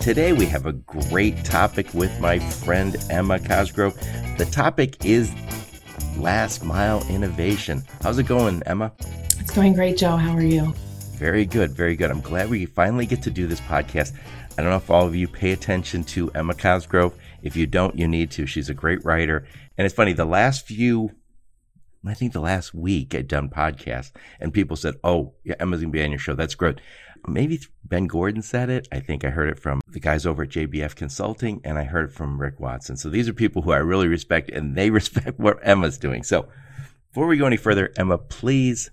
Today, we have a great topic with my friend Emma Cosgrove. The topic is last mile innovation. How's it going, Emma? It's going great, Joe. How are you? Very good, very good. I'm glad we finally get to do this podcast. I don't know if all of you pay attention to Emma Cosgrove. If you don't, you need to. She's a great writer. And it's funny, the last few I think the last week I'd done podcasts and people said, Oh, yeah, Emma's gonna be on your show. That's great. Maybe Ben Gordon said it. I think I heard it from the guys over at JBF Consulting and I heard it from Rick Watson. So these are people who I really respect and they respect what Emma's doing. So before we go any further, Emma, please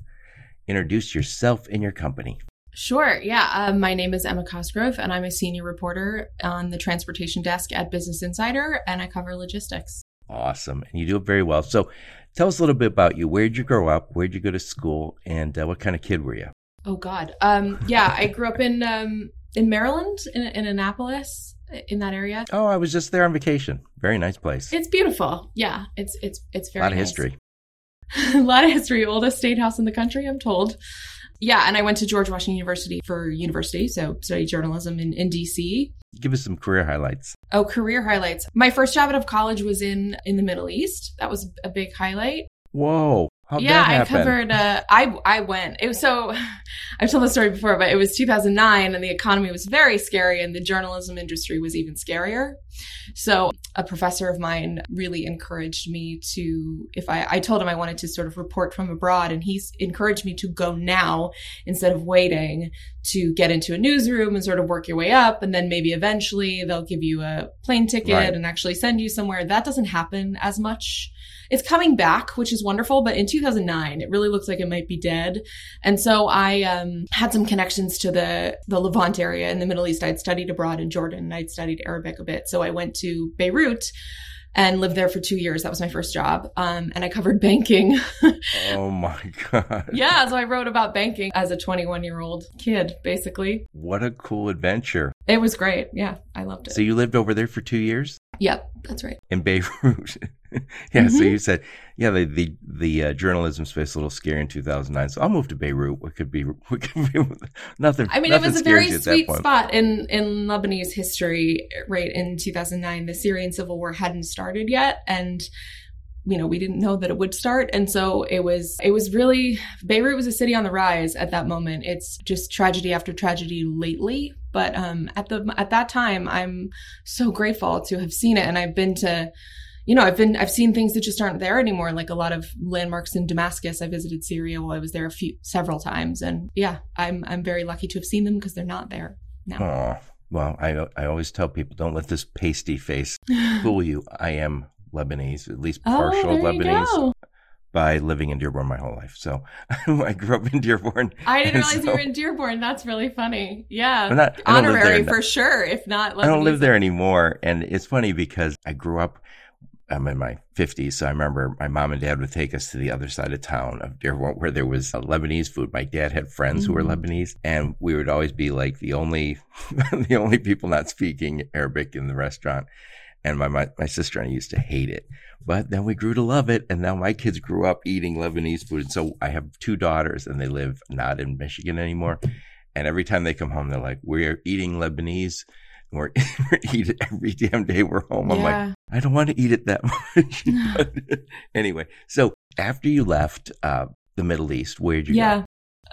introduce yourself and your company. Sure. Yeah. Um, my name is Emma Cosgrove, and I'm a senior reporter on the transportation desk at Business Insider, and I cover logistics. Awesome. And you do it very well. So tell us a little bit about you. Where did you grow up? Where did you go to school? And uh, what kind of kid were you? Oh, God. Um, yeah, I grew up in um, in Maryland, in, in Annapolis, in that area. Oh, I was just there on vacation. Very nice place. It's beautiful. Yeah, it's it's it's very a lot of nice. history. a lot of history. Oldest state house in the country, I'm told. Yeah, and I went to George Washington University for university, so studied journalism in, in DC. Give us some career highlights. Oh, career highlights. My first job out of college was in in the Middle East. That was a big highlight. Whoa. How'd yeah, I covered. Uh, I I went. It was so. I've told the story before, but it was 2009, and the economy was very scary, and the journalism industry was even scarier. So a professor of mine really encouraged me to. If I I told him I wanted to sort of report from abroad, and he encouraged me to go now instead of waiting to get into a newsroom and sort of work your way up, and then maybe eventually they'll give you a plane ticket Right. and actually send you somewhere. That doesn't happen as much it's coming back, which is wonderful. But in 2009, it really looks like it might be dead. And so I um, had some connections to the the Levant area in the Middle East. I'd studied abroad in Jordan. and I'd studied Arabic a bit. So I went to Beirut and lived there for two years. That was my first job. Um, and I covered banking. Oh my God. yeah, so I wrote about banking as a 21 year old kid, basically. What a cool adventure. It was great. Yeah, I loved it. So you lived over there for two years yep, that's right. in Beirut. yeah. So Mhm. you said, yeah, the the, the uh, journalism space a little scary in 2009. So I'll move to Beirut. What could be? What could be nothing. I mean, it was a very you at that sweet spot in, in Lebanese history, right? In 2009, the Syrian civil war hadn't started yet. And, you know, we didn't know that it would start. And so it was, it was really, Beirut was a city on the rise at that moment. It's just tragedy after tragedy lately. But, um, at the, at that time, I'm so grateful to have seen it. And I've been to, you know, I've been, I've seen things that just aren't there anymore, like a lot of landmarks in Damascus. I visited Syria while I was there a few, several times. And yeah, I'm, I'm very lucky to have seen them because they're not there now. Oh, well, I I always tell people don't let this pasty face fool you. I am Lebanese, at least oh, partial oh, Lebanese, by living in Dearborn my whole life. So I grew up in Dearborn. I didn't realize you were in Dearborn. That's really funny. Yeah. I'm not- I don't live there Honorary for sure, if not I don't live there anymore. And it's funny because I grew up, I'm in my 50s. So I remember my mom and dad would take us to the other side of town of Dearborn where there was uh, Lebanese food. My dad had friends who were Mhm. Lebanese and we would always be like the only, the only people not speaking Arabic in the restaurant. And my, my, my sister and I used to hate it. But then we grew to love it. And now my kids grew up eating Lebanese food. And so I have two daughters and they live not in Michigan anymore. And every time they come home, they're like, we're eating Lebanese. We're, we eat it every damn day we're home. I'm like, I don't want to eat it that much. Anyway, so after you left uh, the Middle East, where'd you go? yeah. go?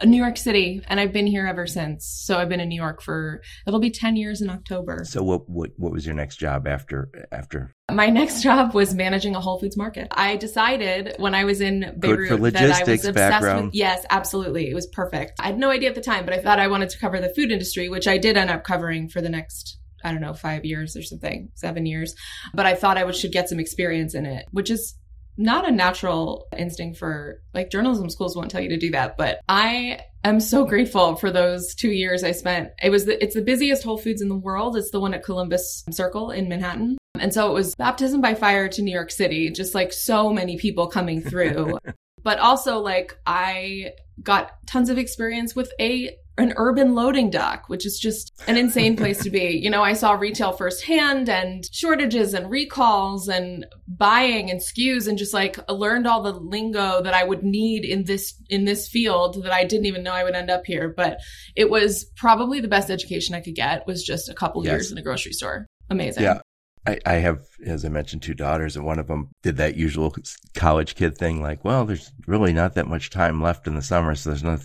New York City, and I've been here ever since. So I've been in New York for it'll be ten years in October. So what, what what was your next job after after? My next job was managing a Whole Foods market. I decided when I was in Beirut that I was obsessed background. with. Yes, absolutely, it was perfect. I had no idea at the time, but I thought I wanted to cover the food industry, which I did end up covering for the next. I don't know, five years or something, seven years. But I thought I would, should get some experience in it, which is not a natural instinct for like journalism schools won't tell you to do that but i am so grateful for those two years i spent it was the, it's the busiest whole foods in the world it's the one at columbus circle in manhattan And so it was baptism by fire to New York City, just like so many people coming through. but also like I got tons of experience with a an urban loading dock, which is just an insane place to be. You know, I saw retail firsthand and shortages and recalls and buying and SKUs and just like learned all the lingo that I would need in this in this field that I didn't even know I would end up here. But it was probably the best education I could get was just a couple yes. years in a grocery store. Amazing. Yeah. I, I have, as I mentioned, two daughters, and one of them did that usual college kid thing, like, well, there's really not that much time left in the summer, so there's no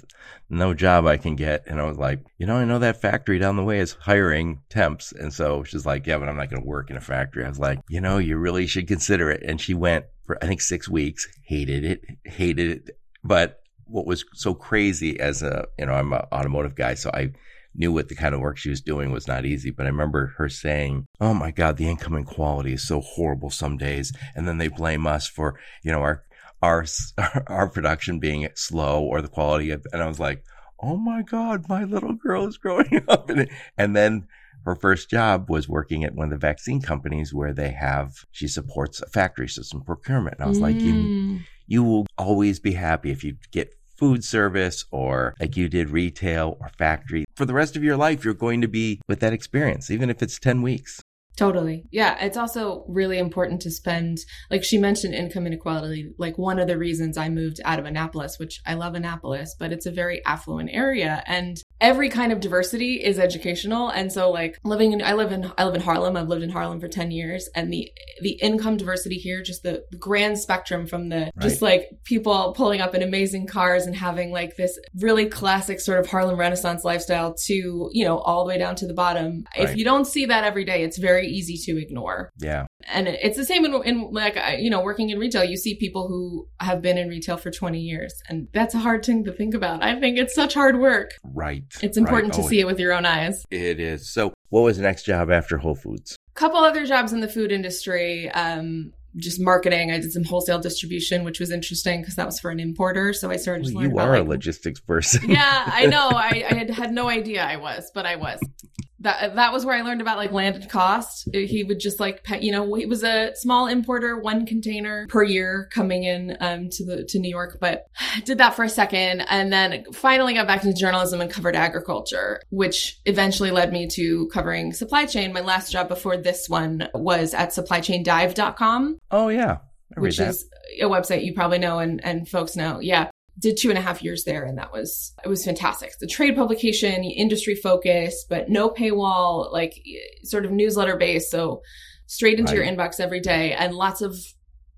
no job I can get. And I was like, you know, I know that factory down the way is hiring temps, and so she's like, yeah, but I'm not going to work in a factory. I was like, you know, you really should consider it. And she went for I think six weeks, hated it, hated it, but what was so crazy as a you know I'm an automotive guy, so I knew what the kind of work she was doing was not easy. But I remember her saying, Oh my God, the incoming quality is so horrible some days. And then they blame us for, you know, our, our, our production being slow or the quality of, and I was like, Oh my God, my little girl is growing up. And, and then her first job was working at one of the vaccine companies where they have, she supports a factory system procurement. And I was mm. like, you, mm. you will always be happy if you get food service or like you did retail or factory. For the rest of your life, you're going to be with that experience, even if it's 10 weeks. Totally. Yeah. It's also really important to spend, like she mentioned income inequality. Like one of the reasons I moved out of Annapolis, which I love Annapolis, but it's a very affluent area. And every kind of diversity is educational. And so like living in, I live in, I live in Harlem. I've lived in Harlem for 10 years and the, the income diversity here, just the grand spectrum from the, right. just like people pulling up in amazing cars and having like this really classic sort of Harlem Renaissance lifestyle to, you know, all the way down to the bottom. Right. If you don't see that every day, it's very easy to ignore. Yeah. And it's the same in, in like, you know, working in retail, you see people who have been in retail for 20 years and that's a hard thing to think about. I think it's such hard work. Right. It's important right. to oh, see it with your own eyes. It is. So, what was the next job after Whole Foods? Couple other jobs in the food industry. Um, just marketing. I did some wholesale distribution, which was interesting because that was for an importer. So I started. Well, you are about, like, a logistics person. yeah, I know. I, I had, had no idea I was, but I was that that was where I learned about like landed cost. He would just like pay, you know he was a small importer, one container per year coming in um, to the to New York, but did that for a second, and then finally got back into journalism and covered agriculture, which eventually led me to covering supply chain. My last job before this one was at supplychaindive.com. Oh yeah. which that. is a website you probably know and, and folks know. Yeah did two and a half years there and that was it was fantastic. The trade publication industry focused but no paywall like sort of newsletter based so straight into right. your inbox every day and lots of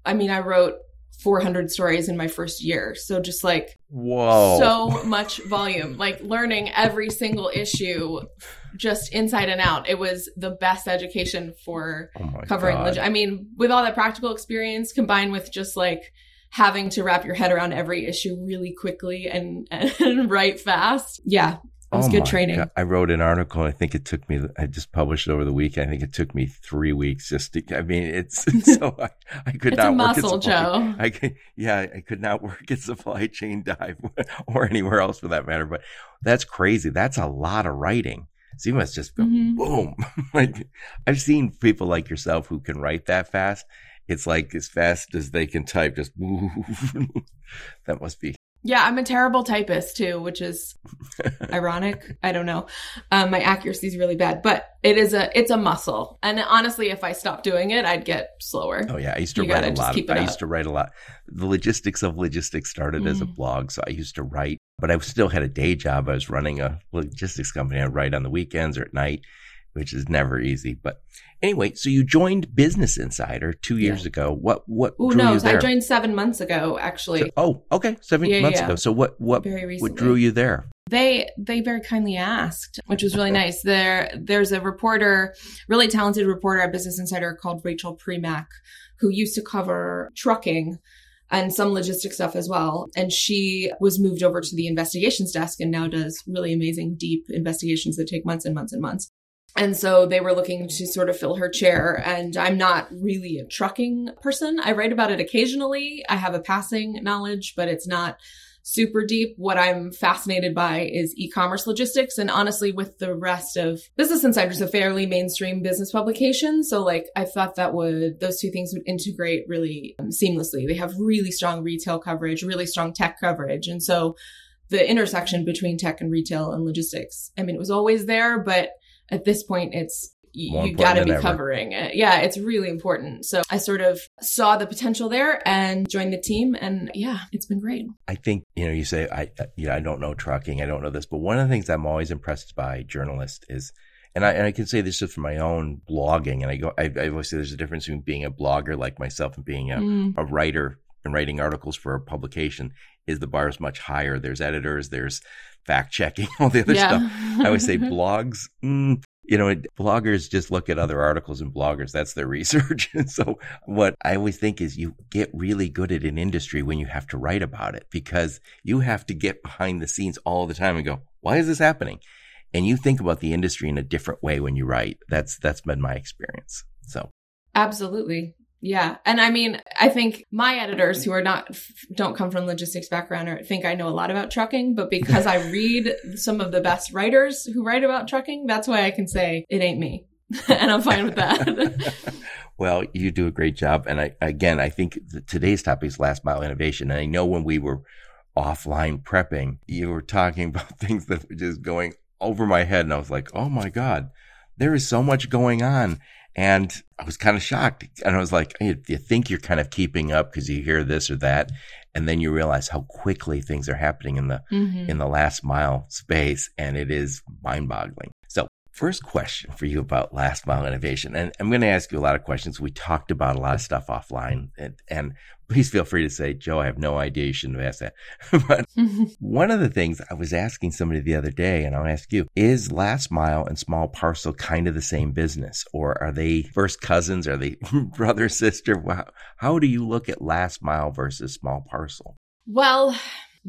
i mean i wrote 400 stories in my first year so just like whoa. so much volume like learning every single issue just inside and out. It was the best education for oh covering i mean with all that practical experience combined with just like having to wrap your head around every issue really quickly and, and write fast. Yeah. It was oh good training. God. I wrote an article. I think it took me, I just published it over the week. I think it took me three weeks just to, I mean, it's, so I, I could not muscle, work at Joe. I could, yeah, I could not work at supply chain dive or anywhere else for that matter. But that's crazy. That's a lot of writing. So you must just go mm-hmm. boom. like I've seen people like yourself who can write that fast it's like as fast as they can type, just that must be. Yeah, I'm a terrible typist too, which is ironic. I don't know. Um, my accuracy is really bad, but it is a it's a muscle. And honestly, if I stopped doing it, I'd get slower. Oh yeah, I used to you write a lot. Of, I used to write a lot. The logistics of logistics started mm. as a mm. blog, so I used to write, but I still had a day job. I was running a logistics company. I write on the weekends or at night, which is never easy. But anyway, so you joined Business Insider two years yeah. ago. What what? Oh no, so I joined seven months ago actually. So, oh, okay, seven yeah, months yeah. ago. So what what what drew you there? They they very kindly asked, which was really nice. There there's a reporter, really talented reporter at Business Insider called Rachel Premack, who used to cover trucking and some logistic stuff as well. And she was moved over to the investigations desk and now does really amazing, deep investigations that take months and months and months. And so they were looking to sort of fill her chair. And I'm not really a trucking person. I write about it occasionally. I have a passing knowledge, but it's not super deep. What I'm fascinated by is e-commerce logistics. And honestly, with the rest of Business Insider is a fairly mainstream business publication. So like I thought that would, those two things would integrate really um, seamlessly. They have really strong retail coverage, really strong tech coverage. And so the intersection between tech and retail and logistics, I mean, it was always there, but at this point, it's you, you got to be covering it. Yeah, it's really important. So I sort of saw the potential there and joined the team, and yeah, it's been great. I think you know you say I you know I don't know trucking, I don't know this, but one of the things I'm always impressed by journalists is. And I, and I can say this just from my own blogging. And I go, I, I always say there's a difference between being a blogger like myself and being a, mm. a writer and writing articles for a publication is the bar is much higher. There's editors, there's fact checking, all the other yeah. stuff. I always say blogs, mm, you know, bloggers just look at other articles and bloggers. That's their research. and so what I always think is you get really good at an industry when you have to write about it because you have to get behind the scenes all the time and go, why is this happening? And you think about the industry in a different way when you write. That's, that's been my experience. So. Absolutely. Yeah. And I mean, I think my editors who are not, don't come from logistics background or think I know a lot about trucking, but because I read some of the best writers who write about trucking, that's why I can say it ain't me. and I'm fine with that. well, you do a great job. And I, again, I think today's topic is last mile innovation. And I know when we were offline prepping, you were talking about things that were just going over my head. And I was like, oh my God, there is so much going on. And I was kind of shocked. And I was like, hey, you think you're kind of keeping up because you hear this or that. And then you realize how quickly things are happening in the, mm-hmm. in the last mile space. And it is mind boggling. First question for you about last mile innovation. And I'm going to ask you a lot of questions. We talked about a lot of stuff offline and, and please feel free to say, Joe, I have no idea. You shouldn't have asked that. but one of the things I was asking somebody the other day, and I'll ask you, is last mile and small parcel kind of the same business? Or are they first cousins? Are they brother, sister? How, how do you look at last mile versus small parcel? Well,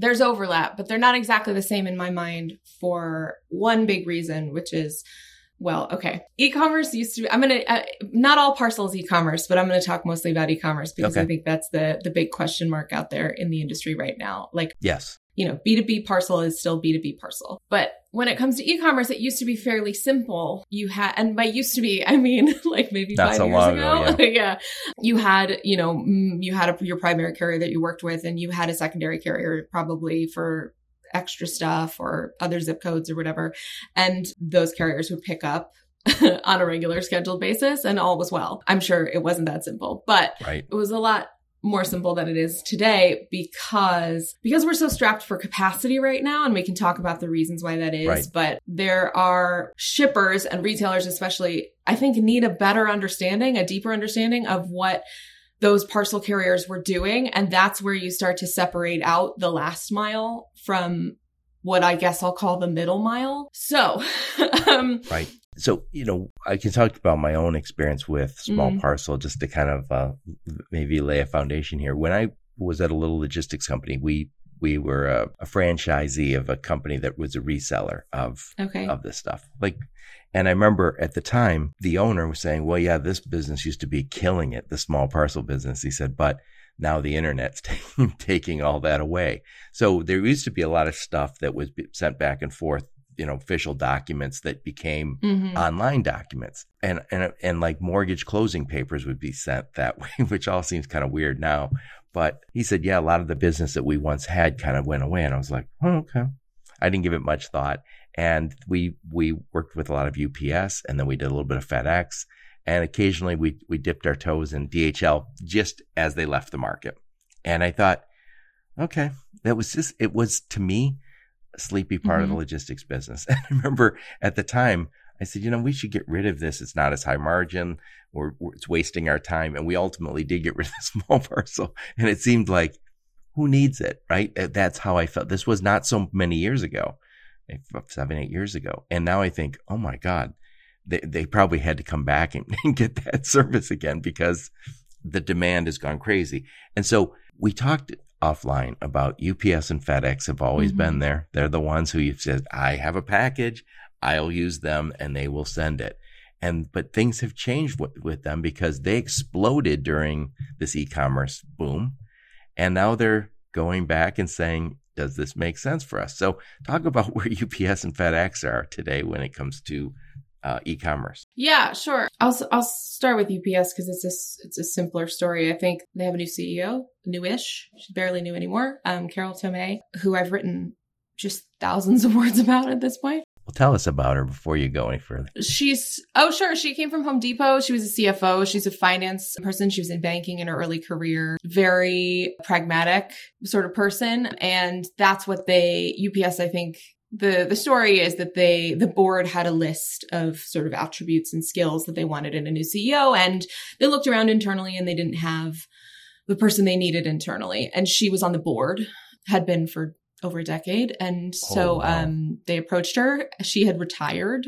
there's overlap, but they're not exactly the same in my mind for one big reason, which is well, okay. E-commerce used to be, I'm going to, uh, not all parcels e-commerce, but I'm going to talk mostly about e-commerce because okay. I think that's the, the big question mark out there in the industry right now. Like, yes, you know, B2B parcel is still B2B parcel. But when it comes to e-commerce, it used to be fairly simple. You had, and by used to be, I mean, like maybe Not five years ago. ago. Yeah. yeah. You had, you know, mm, you had a, your primary carrier that you worked with and you had a secondary carrier probably for extra stuff or other zip codes or whatever. And those carriers would pick up on a regular scheduled basis and all was well. I'm sure it wasn't that simple, but right. it was a lot more simple than it is today because because we're so strapped for capacity right now and we can talk about the reasons why that is right. but there are shippers and retailers especially I think need a better understanding a deeper understanding of what those parcel carriers were doing. And that's where you start to separate out the last mile from what I guess I'll call the middle mile. So, um, right. So, you know, I can talk about my own experience with small mm. parcel just to kind of uh, maybe lay a foundation here. When I was at a little logistics company, we we were a, a franchisee of a company that was a reseller of okay. of this stuff. Like and I remember at the time, the owner was saying, well, yeah, this business used to be killing it, the small parcel business. He said, but now the internet's taking all that away. So there used to be a lot of stuff that was sent back and forth, you know, official documents that became mm-hmm. online documents. And, and, and like mortgage closing papers would be sent that way, which all seems kind of weird now. But he said, yeah, a lot of the business that we once had kind of went away. And I was like, oh, okay. I didn't give it much thought. And we we worked with a lot of UPS, and then we did a little bit of FedEx, and occasionally we we dipped our toes in DHL just as they left the market. And I thought, okay, that was just it was to me sleepy part mm-hmm. of the mm-hmm. logistics business. And I remember at the time I said, you know, we should get rid of this. It's not as high margin. We're, we're, it's wasting our time. And we ultimately did get rid of the small parcel. And it seemed like, who needs it? Right. That's how I felt. This was not so many years ago seven, eight years ago. And now I think, oh my God, they, they probably had to come back and, and get that service again because the demand has gone crazy. And so we talked offline about UPS and FedEx have always mm-hmm. been there. They're the ones who you've said, I have a package, I'll use them and they will send it. And, but things have changed with, with them because they exploded during this e-commerce boom. And now they're going back and saying, does this make sense for us? So, talk about where UPS and FedEx are today when it comes to uh, e-commerce. Yeah, sure. I'll I'll start with UPS because it's a it's a simpler story. I think they have a new CEO, newish. She's barely new anymore. Um, Carol Tomé, who I've written just thousands of words about at this point. Well, tell us about her before you go any further. She's, oh, sure. She came from Home Depot. She was a CFO. She's a finance person. She was in banking in her early career. Very pragmatic sort of person. And that's what they, UPS, I think, the the story is that they the board had a list of sort of attributes and skills that they wanted in a new CEO and they looked around internally and they didn't have the person they needed internally and she was on the board had been for over a decade. And so oh, wow. um, they approached her. She had retired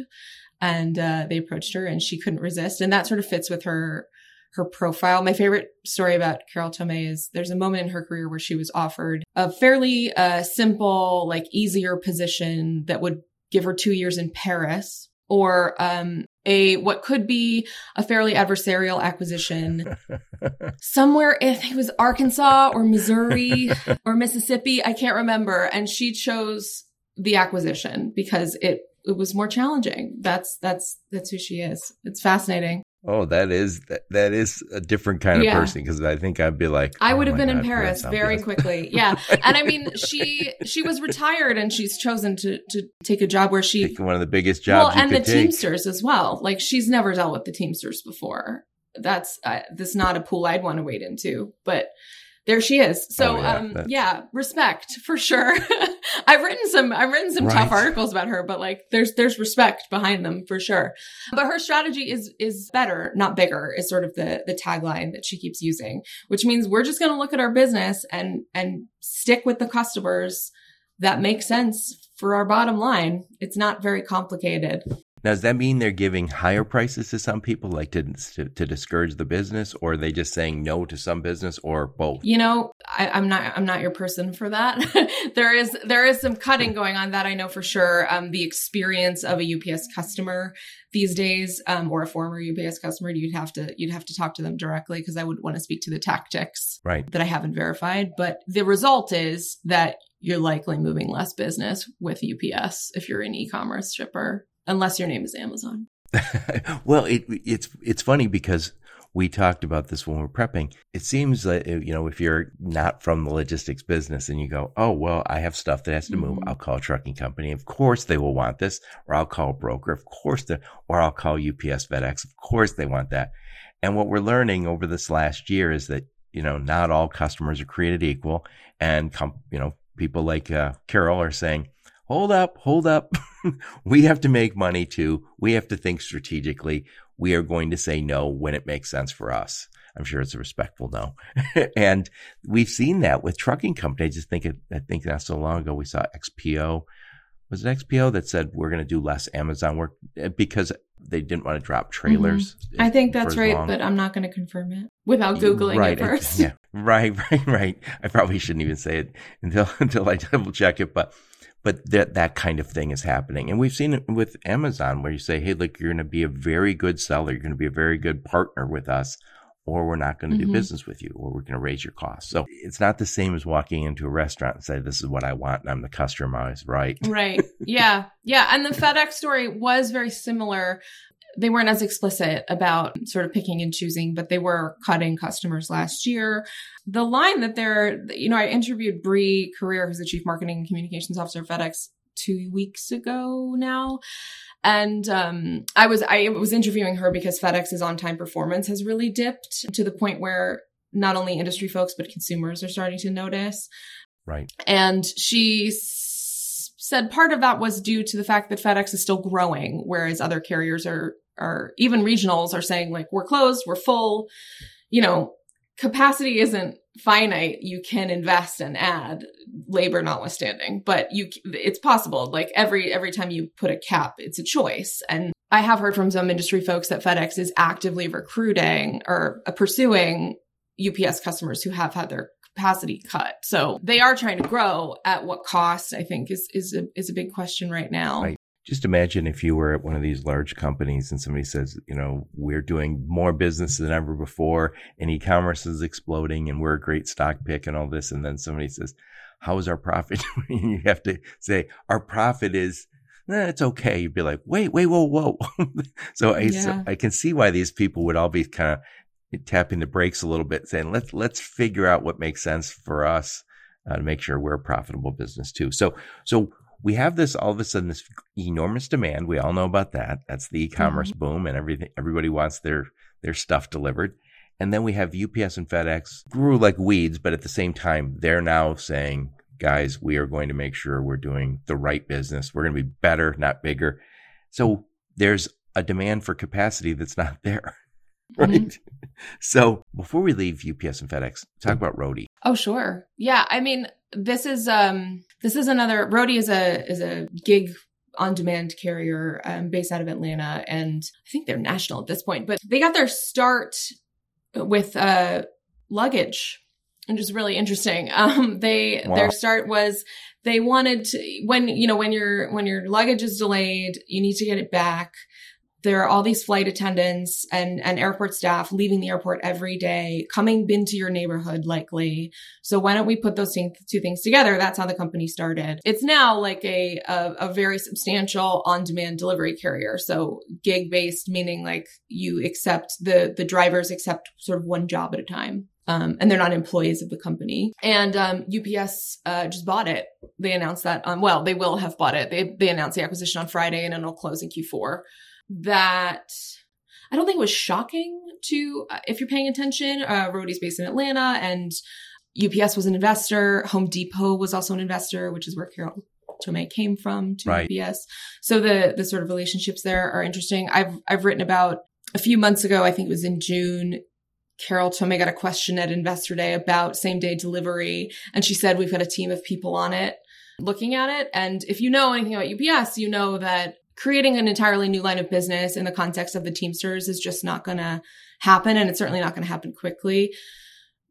and uh, they approached her and she couldn't resist. And that sort of fits with her her profile. My favorite story about Carol Tomé is there's a moment in her career where she was offered a fairly uh, simple, like easier position that would give her two years in Paris or um, a what could be a fairly adversarial acquisition somewhere if it was Arkansas or Missouri or Mississippi, I can't remember. And she chose the acquisition because it it was more challenging. That's that's that's who she is. It's fascinating. Oh, that is that, that is a different kind of yeah. person because I think I'd be like I would oh have been God, in Paris very quickly. Yeah. and I mean she she was retired and she's chosen to to take a job where she Taking one of the biggest jobs Well, and the take. Teamsters as well. Like she's never dealt with the Teamsters before. That's uh, this not a pool I'd want to wade into, but there she is. So, oh, yeah, um, yeah, respect for sure. I've written some, I've written some right. tough articles about her, but like there's, there's respect behind them for sure. But her strategy is, is better, not bigger is sort of the, the tagline that she keeps using, which means we're just going to look at our business and, and stick with the customers that make sense for our bottom line. It's not very complicated. Now, does that mean they're giving higher prices to some people, like to, to, to discourage the business, or are they just saying no to some business, or both? You know, I, am not I'm not your person for that. there is there is some cutting going on that I know for sure. Um, the experience of a UPS customer these days, um, or a former UPS customer, you'd have to you'd have to talk to them directly because I would want to speak to the tactics right. that I haven't verified. But the result is that you're likely moving less business with UPS if you're an e-commerce shipper unless your name is Amazon. well, it, it's it's funny because we talked about this when we are prepping. It seems that you know if you're not from the logistics business and you go, oh well, I have stuff that has to move. Mm-hmm. I'll call a trucking company. Of course they will want this, or I'll call a broker. Of course, the, or I'll call UPS, FedEx. Of course they want that. And what we're learning over this last year is that you know not all customers are created equal, and com- you know people like uh, Carol are saying hold up, hold up. we have to make money too. We have to think strategically. We are going to say no when it makes sense for us. I'm sure it's a respectful no. and we've seen that with trucking companies. I just think, it, I think not so long ago we saw XPO. Was it XPO that said we're going to do less Amazon work eh, because they didn't want to drop trailers? Mm-hmm. I think that's right, long. but I'm not going to confirm it without googling right, it first. yeah, right, right, right. I probably shouldn't even say it until until I double check it, but but that that kind of thing is happening. And we've seen it with amazon where you say hey look you're going to be a very good seller. You're going to be a very good partner with us or we're not going to mm-hmm. do business with you or we're going to raise your costs so it's not the same as walking into a restaurant and say this is what i want and i'm the customer i always right? Right. Yeah. Yeah. And the fedex story was very similar. They weren't as explicit about sort of picking and choosing, but they were cutting customers last year. The line that they're, you know, I interviewed Brie Carere, who's the chief marketing and communications officer of FedEx two weeks ago now. And um, I was I was interviewing her because FedEx's on-time performance has really dipped to the point where not only industry folks but consumers are starting to notice. Right. And she said part of that was due to the fact that FedEx is still growing, whereas other carriers are are even regionals are saying like we're closed, we're full. You know, capacity isn't finite. You can invest and add labor notwithstanding, but you it's possible. Like every every time you put a cap, it's a choice. And I have heard from some industry folks that FedEx is actively recruiting or pursuing UPS customers who have had their capacity cut. So they are trying to grow at what cost, I think is is a is a big question right now. Right. Just imagine if you were at one of these large companies and somebody says, you know, we're doing more business than ever before and e-commerce is exploding and we're a great stock pick and all this. And then somebody says, how is our profit? And you have to say, our profit is, eh, it's okay. You'd be like, wait, wait, whoa, whoa. so I, yeah. so I can see why these people would all be kind of tapping the brakes a little bit saying, let's, let's figure out what makes sense for us uh, to make sure we're a profitable business too. So, so we have this all of a sudden this enormous demand. We all know about that. That's the e-commerce mm-hmm. boom and everything. Everybody wants their their stuff delivered. And then we have UPS and FedEx grew like weeds, but at the same time, they're now saying, guys, we are going to make sure we're doing the right business. We're going to be better, not bigger. So there's a demand for capacity that's not there. Right. Mm-hmm. So before we leave UPS and FedEx, talk about Roadie. Oh, sure. Yeah. I mean, this is um this is another Roadie is a is a gig on demand carrier um, based out of Atlanta, and I think they're national at this point. But they got their start with uh, luggage, which is really interesting. Um, they wow. their start was they wanted to when you know when your when your luggage is delayed, you need to get it back there are all these flight attendants and, and airport staff leaving the airport every day, coming into your neighborhood likely. So why don't we put those two things together? That's how the company started. It's now like a, a, a very substantial on-demand delivery carrier. So gig based, meaning like you accept the, the drivers accept sort of one job at a time. Um, and they're not employees of the company. And um, UPS uh, just bought it. They announced that. Um, well, they will have bought it. They they announced the acquisition on Friday, and it'll close in Q4 that I don't think it was shocking to, uh, if you're paying attention. Uh, Roadie's based in Atlanta and UPS was an investor. Home Depot was also an investor, which is where Carol Tomé came from to right. UPS. So the, the sort of relationships there are interesting. I've, I've written about a few months ago, I think it was in June, Carol Tomé got a question at Investor Day about same day delivery. And she said, we've got a team of people on it looking at it. And if you know anything about UPS, you know that creating an entirely new line of business in the context of the Teamsters is just not going to happen. And it's certainly not going to happen quickly.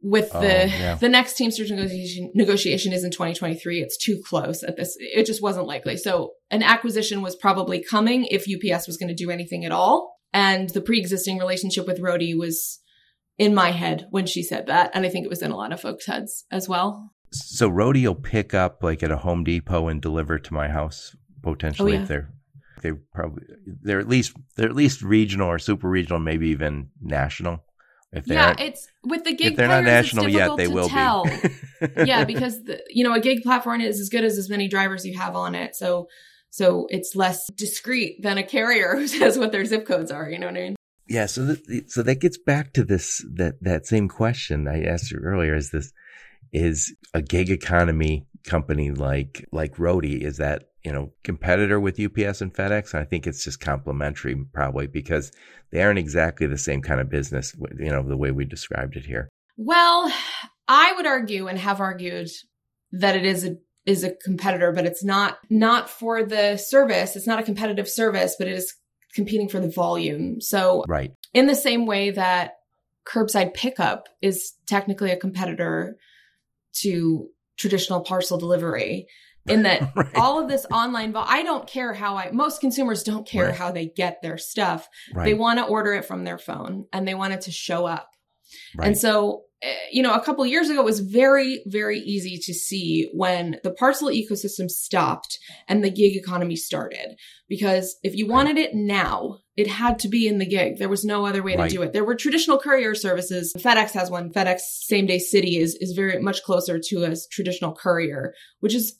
With oh, the yeah. the next Teamsters negotiation, negotiation is in 2023. It's too close at this. It just wasn't likely. So an acquisition was probably coming if UPS was going to do anything at all. And the pre-existing relationship with Roadie was in my head when she said that, and I think it was in a lot of folks' heads as well. So Roadie will pick up like at a Home Depot and deliver to my house potentially oh, yeah. if they're they probably they're at least they're at least regional or super regional, maybe even national. If they yeah, it's with the gig. If they're not national yet, they will tell. be. yeah, because the, you know a gig platform is as good as as many drivers you have on it. So so it's less discreet than a carrier who says what their zip codes are. You know what I mean? Yeah. So th- so that gets back to this that that same question I asked you earlier. Is this is a gig economy company like like Roadie? Is that you know, competitor with UPS and FedEx. And I think it's just complementary probably because they aren't exactly the same kind of business, you know, the way we described it here. Well, I would argue and have argued that it is a is a competitor, but it's not not for the service. It's not a competitive service, but it is competing for the volume. So right. in the same way that curbside pickup is technically a competitor to traditional parcel delivery in that right. all of this online i don't care how i most consumers don't care right. how they get their stuff. Right. they want to order it from their phone and they want it to show up. And so eh, you know a couple years ago it was very very easy to see when the parcel ecosystem stopped and the gig economy started. Because if you wanted it now it had to be in the gig. There was no other way to do it. There were traditional courier services. Fedex has one. Fedex same day city is is very much closer to a traditional courier which is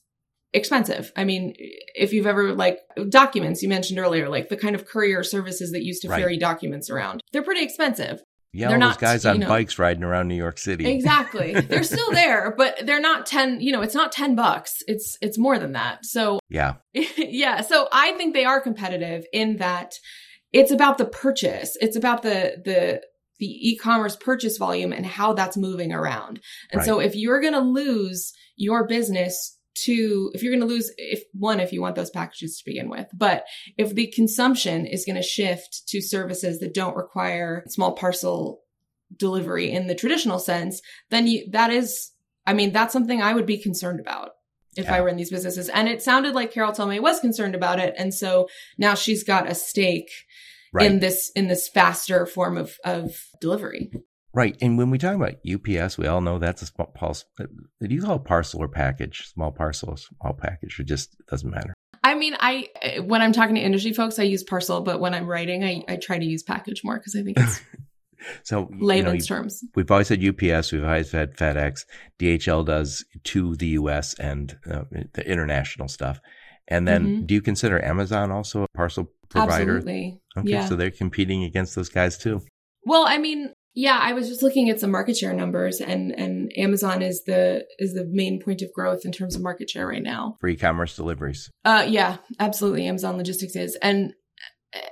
expensive. I mean, if you've ever like documents you mentioned earlier, like the kind of courier services that used to right. ferry documents around, they're pretty expensive. Yeah, they're not, those guys on know, bikes riding around New York City. Exactly. they're still there, but they're not 10, you know, it's not 10 bucks. It's it's more than that. So Yeah. yeah, so I think they are competitive in that it's about the purchase. It's about the the the e-commerce purchase volume and how that's moving around. And right. so if you're going to lose your business to if you're going to lose if one if you want those packages to begin with but if the consumption is going to shift to services that don't require small parcel delivery in the traditional sense then you that is i mean that's something i would be concerned about if Yeah. I in these businesses. And it sounded like Carol Tomé was concerned about it. And so now she's got a stake Right. in this in this faster form of of delivery. Right. And when we talk about UPS, we all know that's a small parcel. Do you call it parcel or package? Small parcel small package? It just doesn't matter. I mean, I when I'm talking to industry folks, I use parcel, but when I'm writing, I, I try to use package more because I think it's So, you know, layman's terms. we've always had UPS, we've always had FedEx, DHL does to the US and uh, the international stuff. And then Mhm. do you consider Amazon also a parcel provider? Absolutely. Okay. Yeah. So they're competing against those guys too. Well, I mean, yeah, I was just looking at some market share numbers, and and Amazon is the is the main point of growth in terms of market share right now. for e-commerce deliveries. Uh, yeah, absolutely. Amazon Logistics is, and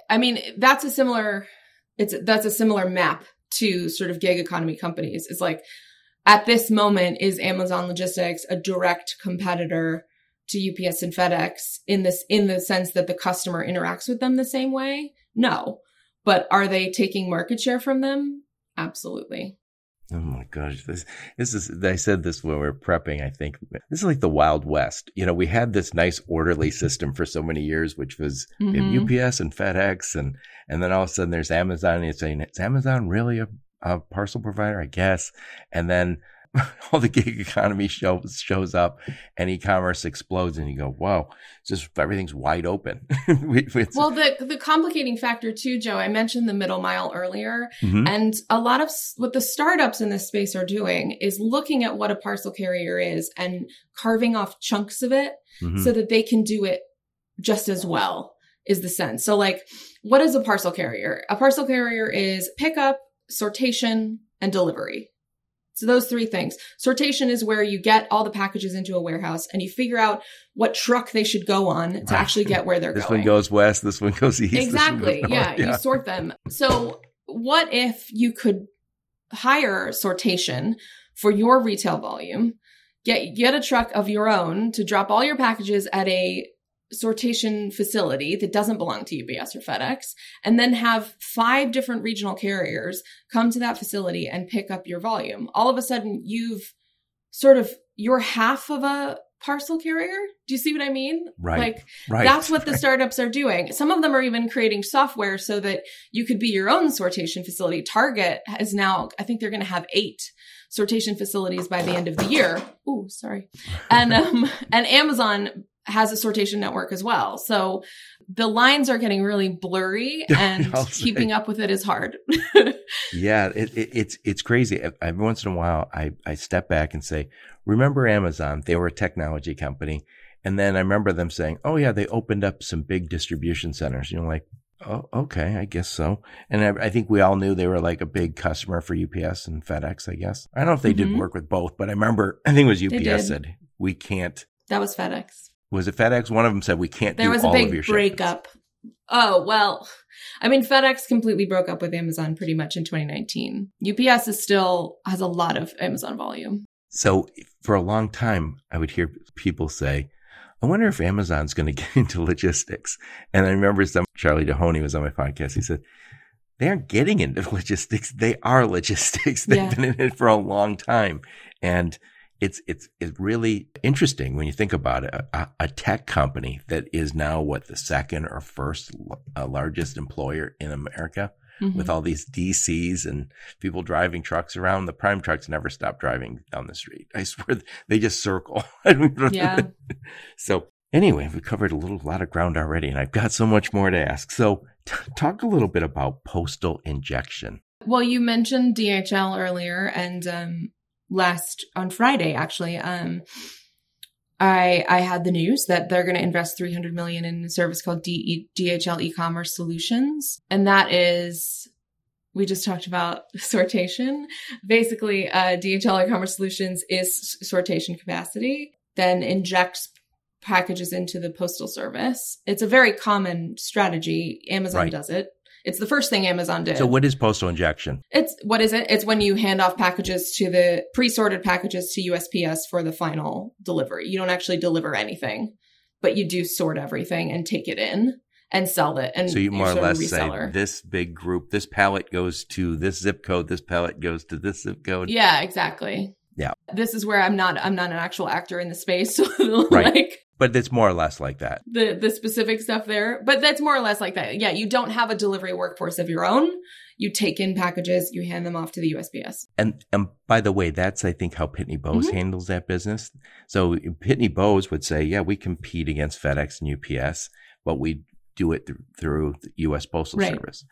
I mean that's a similar, it's that's a similar map to sort of gig economy companies. It's like at this moment is Amazon Logistics a direct competitor to UPS and FedEx in this in the sense that the customer interacts with them the same way? No, but are they taking market share from them? Absolutely. Oh my gosh, this this is. I said this when we were prepping. I think this is like the Wild West. You know, we had this nice orderly system for so many years, which was Mhm. UPS and FedEx, and and then all of a sudden there's Amazon. And you're saying, is Amazon really a, a parcel provider? I guess. And then all the gig economy shows shows up, and e-commerce explodes, and you go, "Whoa!" It's just everything's wide open. Well, the the complicating factor too, Joe. I mentioned the middle mile earlier, Mhm. and a lot of what the startups in this space are doing is looking at what a parcel carrier is and carving off chunks of it Mhm. so that they can do it just as well. Is the sense. So, like, what is a parcel carrier? A parcel carrier is pickup, sortation, and delivery. So those three things. Sortation is where you get all the packages into a warehouse and you figure out what truck they should go on to Right. actually get where they're this going. This one goes west. This one goes east. Exactly. goes Yeah, north. you sort them. So, what if you could hire sortation for your retail volume? Get get a truck of your own to drop all your packages at a sortation facility that doesn't belong to UPS or FedEx, and then have five different regional carriers come to that facility and pick up your volume. All of a sudden, you've sort of you're half of a parcel carrier. Do you see what I mean? Right. Like Right. that's what the startups are doing. Some of them are even creating software so that you could be your own sortation facility. Target is now, I think they're going to have eight sortation facilities by the end of the year. Oh, sorry. And, um, and Amazon has a sortation network as well. So the lines are getting really blurry and keeping up with it is hard. Yeah, it, it, it's it's crazy. Every once in a while, I I step back and say, "Remember Amazon? They were a technology company." And then I remember them saying, "Oh yeah, they opened up some big distribution centers." You know, like, "Oh, okay, I guess so." And I, I think we all knew they were like a big customer for UPS and FedEx. I guess I don't know if they did Mhm. work with both, but I remember I think it was. UPS said we can't. that was FedEx. Was it FedEx? One of them said we can't. There do was a all of your big shipments." breakup. Oh, well, I mean, FedEx completely broke up with Amazon pretty much in 2019. UPS is still has a lot of Amazon volume. So for a long time, I would hear people say, I wonder if Amazon's going to get into logistics. And I remember some Charlie Dehoney was on my podcast. He said, they aren't getting into logistics. They are logistics. They've Yeah. been in it for a long time. And it's, it's, it's really interesting when you think about it. A, a tech company that is now what the second or first uh, largest employer in America Mhm. with all these DCs and people driving trucks around. The prime trucks never stop driving down the street. I swear they just circle. I don't even- Yeah. So anyway, we covered a little lot of ground already, and I've got so much more to ask. So t- talk a little bit about postal injection. Well, you mentioned DHL earlier, and um, last on Friday, actually, um, I I had the news that they're going to invest 300 million in a service called D- DHL E-commerce Solutions, and that is we just talked about sortation. Basically, uh, DHL E-commerce Solutions is sortation capacity, then injects packages into the postal service. It's a very common strategy. Amazon Right. does it. It's the first thing Amazon did. So what is postal injection? It's what is it? It's when you hand off packages to the pre-sorted packages to USPS for the final delivery. You don't actually deliver anything, but you do sort everything and take it in and sell it. And So you more or less say this big group, this pallet goes to this zip code, this pallet goes to this zip code. Yeah, exactly. Yeah. This is where I'm not I'm not an actual actor in the space. So Right. like But it's more or less like that. the the specific stuff there. But that's more or less like that. Yeah, you don't have a delivery workforce of your own. You take in packages, you hand them off to the USPS. And and by the way, that's I think how Pitney Bowes Mhm. handles that business. So Pitney Bowes would say, yeah, we compete against FedEx and UPS, but we do it th- through the U.S. Postal Right. Service.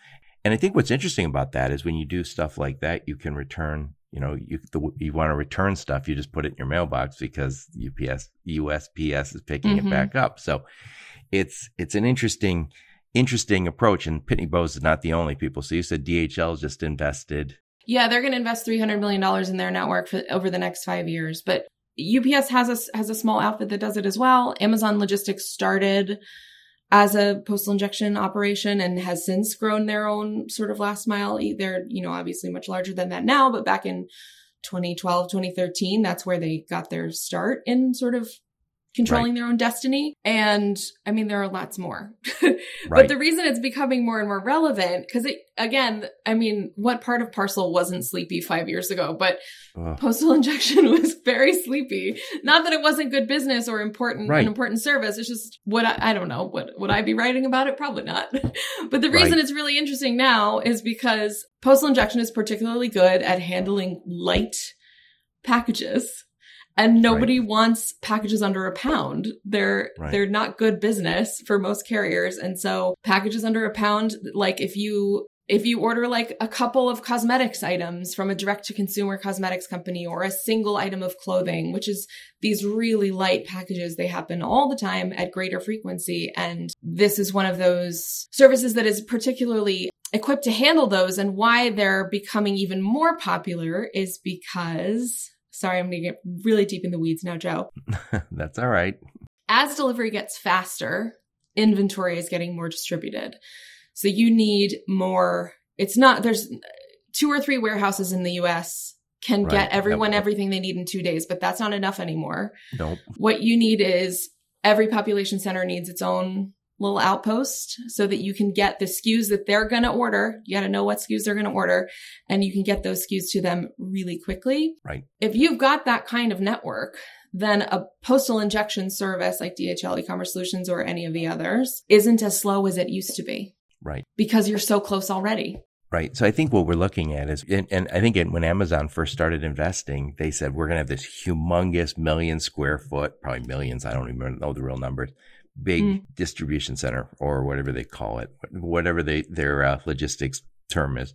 And I think what's interesting about that is when you do stuff like that, you can return. You know, you the, you want to return stuff, you just put it in your mailbox because UPS USPS is picking Mhm. it back up. So it's it's an interesting interesting approach. And Pitney Bowes is not the only people. So you said DHL just invested Yeah, they're going to invest three hundred million dollars in their network for, over the next five years. But UPS has a has a small outfit that does it as well. Amazon Logistics started as a postal injection operation and has since grown their own sort of last mile. They're you know obviously much larger than that now, but back in 2012 2013 that's where they got their start in sort of controlling their own destiny. And i mean there are lots more. Right. but the reason it's becoming more and more relevant because it again i mean what part of parcel wasn't sleepy five years ago? But postal injection was very sleepy. Not that it wasn't good business or important Right. an important service. It's just what I, I don't know. What would i be writing about it? Probably not. But the reason Right. it's really interesting now is because postal injection is particularly good at handling light packages and nobody wants packages under a pound they're Right. they're not good business for most carriers and so packages under a pound like if you if you order like a couple of cosmetics items from a direct to consumer cosmetics company or a single item of clothing, which is these really light packages, they happen all the time at greater frequency. And this is one of those services that is particularly equipped to handle those. And why they're becoming even more popular is because, sorry, I'm going to get really deep in the weeds now, Joe. That's all right. As delivery gets faster, inventory is getting more distributed. So you need more. It's not, there's two or three warehouses in the US can Right. get everyone Yep. everything they need in two days, but that's not enough anymore. Nope. What you need is every population center needs its own little outpost so that you can get the SKUs that they're going to order. You got to know what SKUs they're going to order and you can get those SKUs to them really quickly. Right. If you've got that kind of network, then a postal injection service like DHL e-commerce solutions or any of the others isn't as slow as it used to be Right. because you're so close already. Right. So I think what we're looking at is, and, and I think it, when Amazon first started investing, they said we're going to have this humongous million square foot, probably millions. I don't even know the real numbers. Big Mm. distribution center or whatever they call it, whatever they, their uh, logistics term is.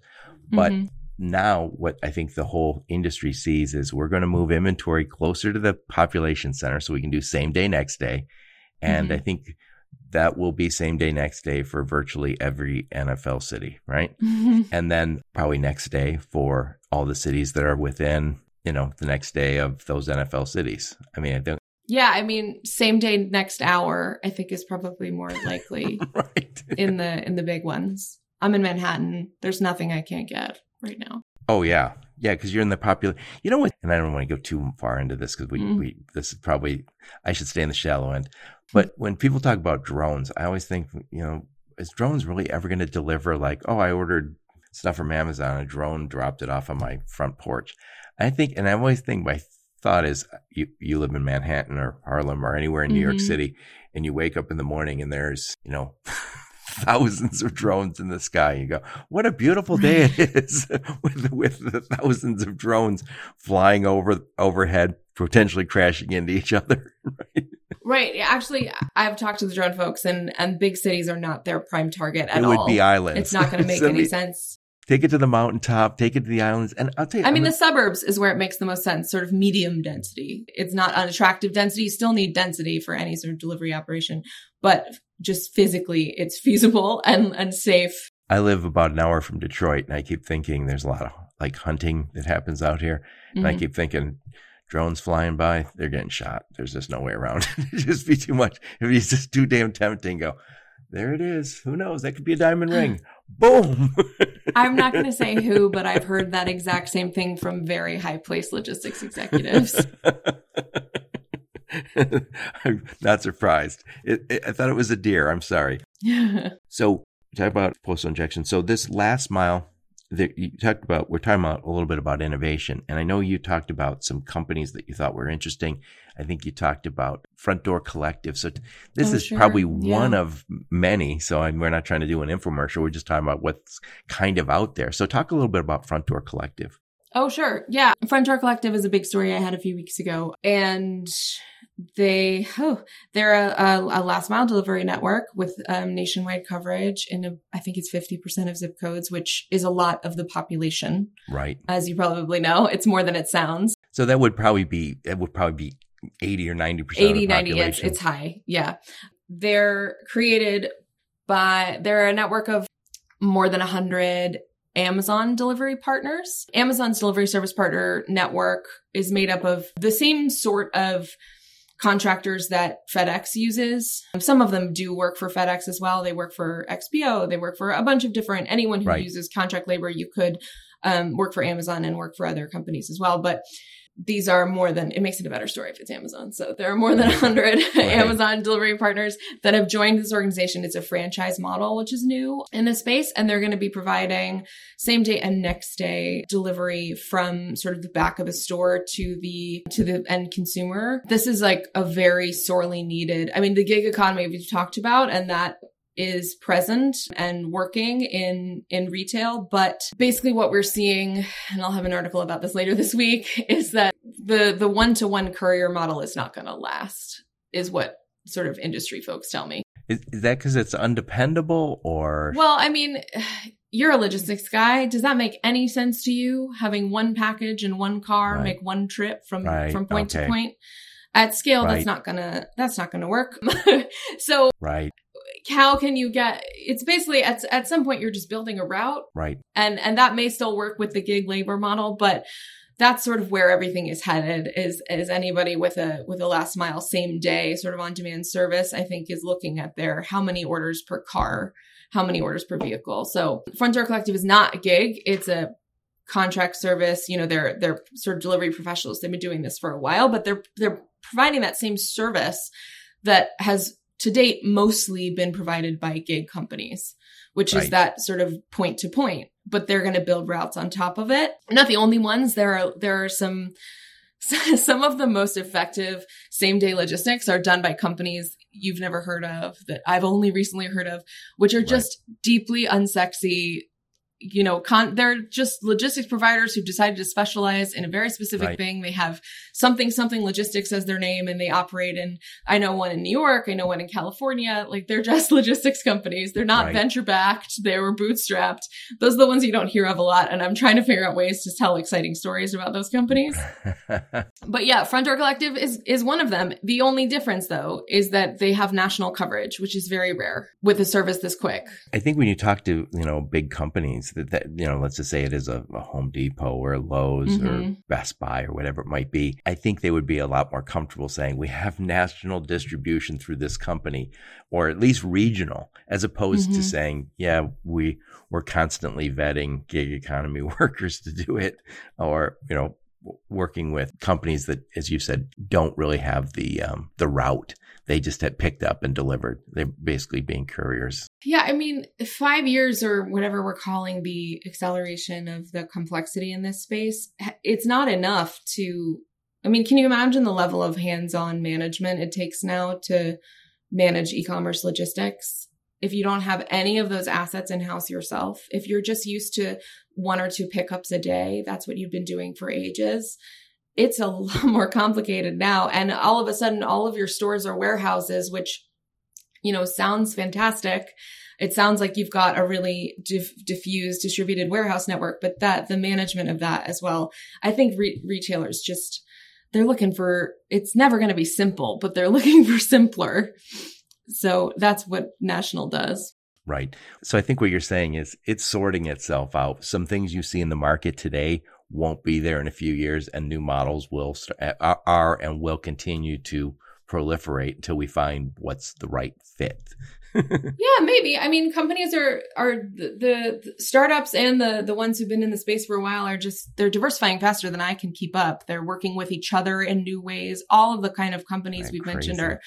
But Mhm. now what I think the whole industry sees is we're going to move inventory closer to the population center so we can do same day, next day. And Mhm. I think that will be same day, next day for virtually every NFL city, right? and then probably next day for all the cities that are within, you know, the next day of those NFL cities. I mean, I don't, yeah, I mean, same day, next hour, I think is probably more likely. right. in the in the big ones. I'm in Manhattan. There's nothing I can't get right now. Oh yeah, yeah, because you're in the popular. You know what? And I don't want to go too far into this because we, Mm. we this is probably I should stay in the shallow end. But when people talk about drones, I always think, you know, is drones really ever going to deliver? Like, oh, I ordered stuff from Amazon, a drone dropped it off on my front porch. I think, and I always think my thought is, you you live in Manhattan or Harlem or anywhere in New York Mhm. City, and you wake up in the morning and there's, you know. thousands of drones in the sky. You go, what a beautiful day it is with with the thousands of drones flying over overhead, potentially crashing into each other. Right? Right. Actually, I've talked to the drone folks, and and big cities are not their prime target at it all. would be islands. It's not going to make Send any sense. Take it to the mountaintop. Take it to the islands, and I'll tell you. I mean, I'm the suburbs is where it makes the most sense. Sort of medium density. It's not unattractive density. You still need density for any sort of delivery operation, but just physically, it's feasible and and safe. I live about an hour from Detroit, and I keep thinking there's a lot of like hunting that happens out here, and I Mhm. keep thinking. Drones flying by, they're getting shot. There's just no way around. It'd just be too much. If it's just too damn tempting, go, there it is. Who knows? That could be a diamond ring. Boom. I'm not going to say who, but I've heard that exact same thing from very high place logistics executives. I'm not surprised. It, it, I thought it was a deer. I'm sorry. So talk about postal injection. So this last mile that you talked about we're talking about a little bit about innovation, and I know you talked about some companies that you thought were interesting. I think you talked about Front Door Collective. So t- this Oh, is sure. probably Yeah. one of many. So I, we're not trying to do an infomercial. We're just talking about what's kind of out there. So talk a little bit about Front Door Collective. Oh, sure. Yeah. Front Door Collective is a big story I had a few weeks ago. And they, oh, they're a, a, a last mile delivery network with um, nationwide coverage in, a, I think it's 50% of zip codes, which is a lot of the population. Right. As you probably know, it's more than it sounds. So that would probably be that would probably be eighty or ninety percent. 80, of the 90, it's, it's high. Yeah. They're created by, they're a network of more than 100 Amazon delivery partners. Amazon's delivery service partner network is made up of the same sort of contractors that FedEx uses. Some of them do work for FedEx as well. They work for XPO. They work for a bunch of different, anyone who Right. uses contract labor, you could um, work for Amazon and work for other companies as well. But these are more than, it makes it a better story if it's Amazon. So there are more than 100 Amazon delivery partners that have joined this organization. It's a franchise model, which is new in this space. And they're going to be providing same day and next day delivery from sort of the back of the store to the, to the end consumer. This is like a very sorely needed, I mean, the gig economy we've talked about and that is present and working in in retail but basically what we're seeing and I'll have an article about this later this week is that the the one to one courier model is not going to last is what sort of industry folks tell me. Is, is that because it's undependable or? Well i mean you're a logistics guy. Does that make any sense to you having one package in one car Right. make one trip from Right, from point okay. to point? At scale Right. that's not gonna that's not gonna work. So right, how can you get it's basically at, at some point you're just building a route. Right, and and that may still work with the gig labor model but that's sort of where everything is headed is is anybody with a with a last mile same day sort of on demand service i think is looking at their how many orders per car how many orders per vehicle. So front door collective is not a gig. It's a contract service. You know they're they're sort of delivery professionals. They've been doing this for a while but they're they're providing that same service that has to date mostly been provided by gig companies which is that sort of point to point but they're going to build routes on top of it not the only ones there are there are some some of the most effective same day logistics are done by companies you've never heard of that I've only recently heard of which are Right. just deeply unsexy you know, con- they're just logistics providers who've decided to specialize in a very specific Right. thing. They have something, something logistics as their name and they operate in, I know one in New York. I know one in California. Like they're just logistics companies. They're not Right. venture backed. They were bootstrapped. Those are the ones you don't hear of a lot. And I'm trying to figure out ways to tell exciting stories about those companies. But yeah, Front Door Collective is is one of them. The only difference though is that they have national coverage, which is very rare with a service this quick. I think when you talk to you know big companies that, that you know let's just say it is a, a Home Depot or Lowe's or Mhm. Best Buy or whatever it might be, I think they would be a lot more comfortable saying we have national distribution through this company or at least regional, as opposed to Mhm. saying yeah we we're constantly vetting gig economy workers to do it or you know working with companies that as you said don't really have the um, the route they just had picked up and delivered they're basically being couriers Yeah, I mean, five years or whatever we're calling the acceleration of the complexity in this space, it's not enough to. I mean, can you imagine the level of hands on management it takes now to manage e commerce logistics? If you don't have any of those assets in house yourself, if you're just used to one or two pickups a day, that's what you've been doing for ages. It's a lot more complicated now. And all of a sudden, all of your stores are warehouses, which you know, sounds fantastic. It sounds like you've got a really diff- diffused distributed warehouse network, but that the management of that as well. I think re- retailers just, they're looking for, it's never going to be simple, but they're looking for simpler. So that's what National does. Right. So I think what you're saying is it's sorting itself out. Some things you see in the market today won't be there in a few years, and new models will are and will continue to proliferate until we find what's the right fit. Yeah, maybe. I mean, companies are are the, the startups and the the ones who've been in the space for a while are just they're diversifying faster than I can keep up. They're working with each other in new ways. All of the kind of companies Right, we've mentioned are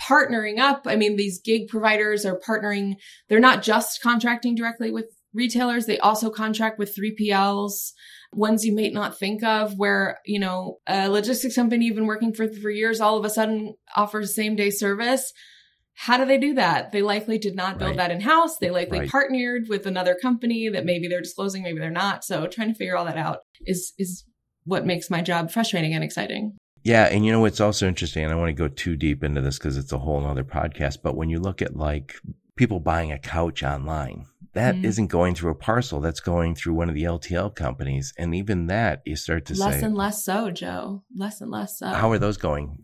partnering up. I mean, these gig providers are partnering. They're not just contracting directly with retailers. They also contract with 3PLs, ones you may not think of, where, you know, a logistics company you've been working for for years all of a sudden offers same day service. How do they do that? They likely did not build Right. that in house. They likely Right. partnered with another company that maybe they're disclosing, maybe they're not. So trying to figure all that out is is what makes my job frustrating and exciting. Yeah, and you know what's also interesting, and I want to go too deep into this because it's a whole other podcast, but when you look at like people buying a couch online, that Mhm. not going through a parcel, that's going through one of the LTL companies. And even that, you start to see less say, and less so, Joe. Less and less so. how are those going?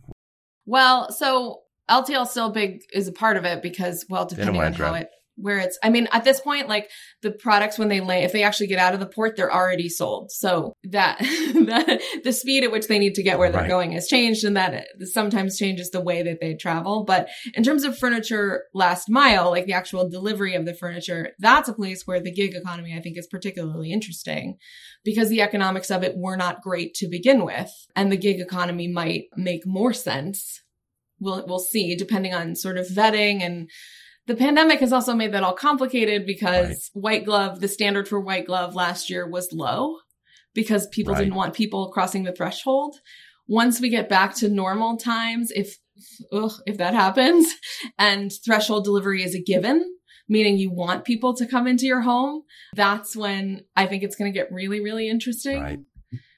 Well, so LTL still big is a part of it because, well, depending on how it, where it's, I mean, at this point, like the products when they lay, if they actually get out of the port, they're already sold. So that, that the speed at which they need to get where they're Right. going has changed and that sometimes changes the way that they travel. But in terms of furniture last mile, like the actual delivery of the furniture, that's a place where the gig economy, I think, is particularly interesting because the economics of it were not great to begin with. And the gig economy might make more sense we'll we'll see depending on sort of vetting and the pandemic has also made that all complicated because white glove the standard for white glove last year was low because people Right. didn't want people crossing the threshold once we get back to normal times if ugh, if that happens and threshold delivery is a given meaning you want people to come into your home that's when i think it's going to get really really interesting Right.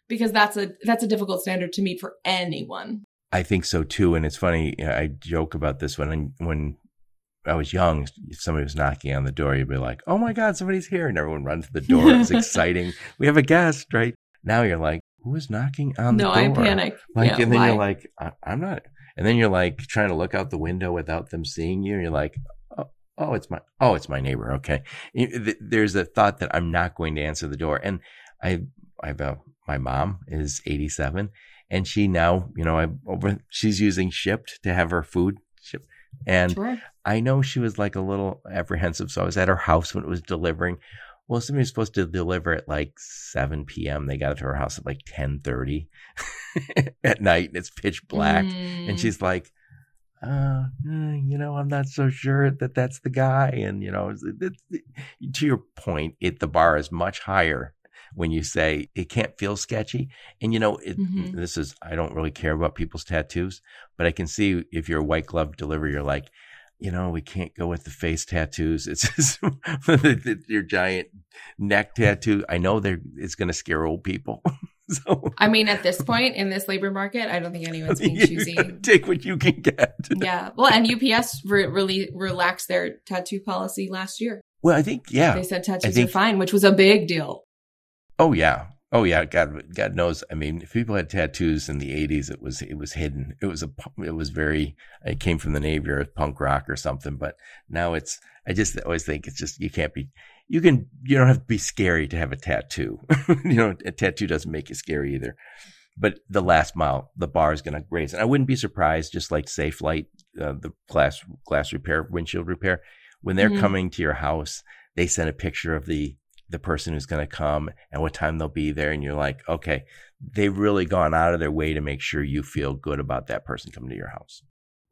because that's a that's a difficult standard to meet for anyone I think so too. And it's funny, I joke about this when when I was young, if somebody was knocking on the door, you'd be like, "Oh my God, somebody's here!" and everyone runs to the door. It's exciting. We have a guest, right? Now you're like, "Who is knocking on no the door?" No, i panic Like, Yeah, and then why? you're like, "I'm not." And then you're like trying to look out the window without them seeing you. And you're like, "Oh, oh, it's my, oh, it's my neighbor." Okay. There's a thought that I'm not going to answer the door, and I, I have a, my mom is 87, and she now, you know, I over, she's using Shipt to have her food shipped, and Sure. I know she was like a little apprehensive. So I was at her house when it was delivering. Well, somebody was supposed to deliver at like 7 p.m. They got it to her house at like 10:30 at night, and it's pitch black. Mm. And she's like, uh, eh, you know, I'm not so sure that that's the guy. And you know, it's- to your point, it the bar is much higher when you say it can't feel sketchy. And you know, it, Mhm. this is I don't really care about people's tattoos, but I can see if you're a white glove delivery, you're like, you know, we can't go with the face tattoos. It's just your giant neck tattoo. I know they're it's going to scare old people. so I mean, at this point in this labor market, I don't think anyone's being choosy. take what you can get. yeah. Well, and UPS re- really relaxed their tattoo policy last year. Well, I think yeah. They said tattoos think- are fine, which was a big deal. Oh yeah. Oh yeah. God, God knows. I mean, if people had tattoos in the '80s, it was it was hidden. It was a it was very. It came from the Navy or punk rock or something. But now it's. I just always think it's just you can't be. You can. You don't have to be scary to have a tattoo. you know, a tattoo doesn't make you scary either. But the last mile, the bar is going to raise, and I wouldn't be surprised. Just like Safelite, uh, the glass glass repair, windshield repair, when they're Mhm. coming to your house, they send a picture of the the person who's going to come and what time they'll be there and you're like okay. They've really gone out of their way to make sure you feel good about that person coming to your house.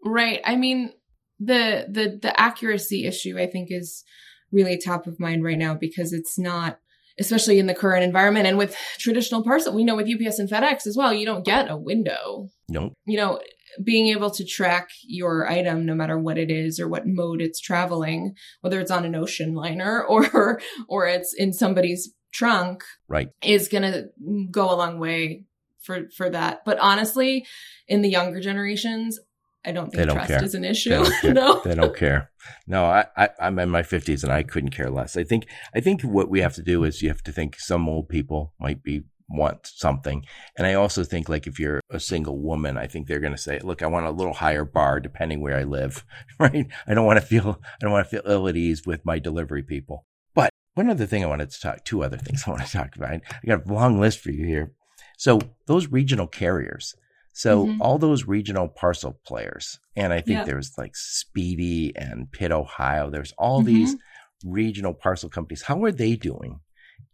Right. I mean, the the the accuracy issue I think is really top of mind right now because it's not especially in the current environment and with traditional parcel we know with UPS and FedEx as well you don't get a window. Nope. You know, being able to track your item no matter what it is or what mode it's traveling, whether it's on an ocean liner or or it's in somebody's trunk, right is going to go a long way for for that. But honestly, in the younger generations, I don't They think don't trust care. is an issue. don't no. they don't care. no I, I i'm in my 50s and i couldn't care less i think i think what we have to do is you have to think some old people might be want something. And i also think like if you're a single woman i think they're going to say look i want a little higher bar depending where i live right? I don't want to feel i don't want to feel ill at ease with my delivery people. But one other thing i wanted to talk two other things i want to talk about. I got a long list for you here. So those regional carriers so Mhm. all those regional parcel players and i think Yep. there's like Spee-Dee and pitt ohio there's all Mhm. these regional parcel companies. How are they doing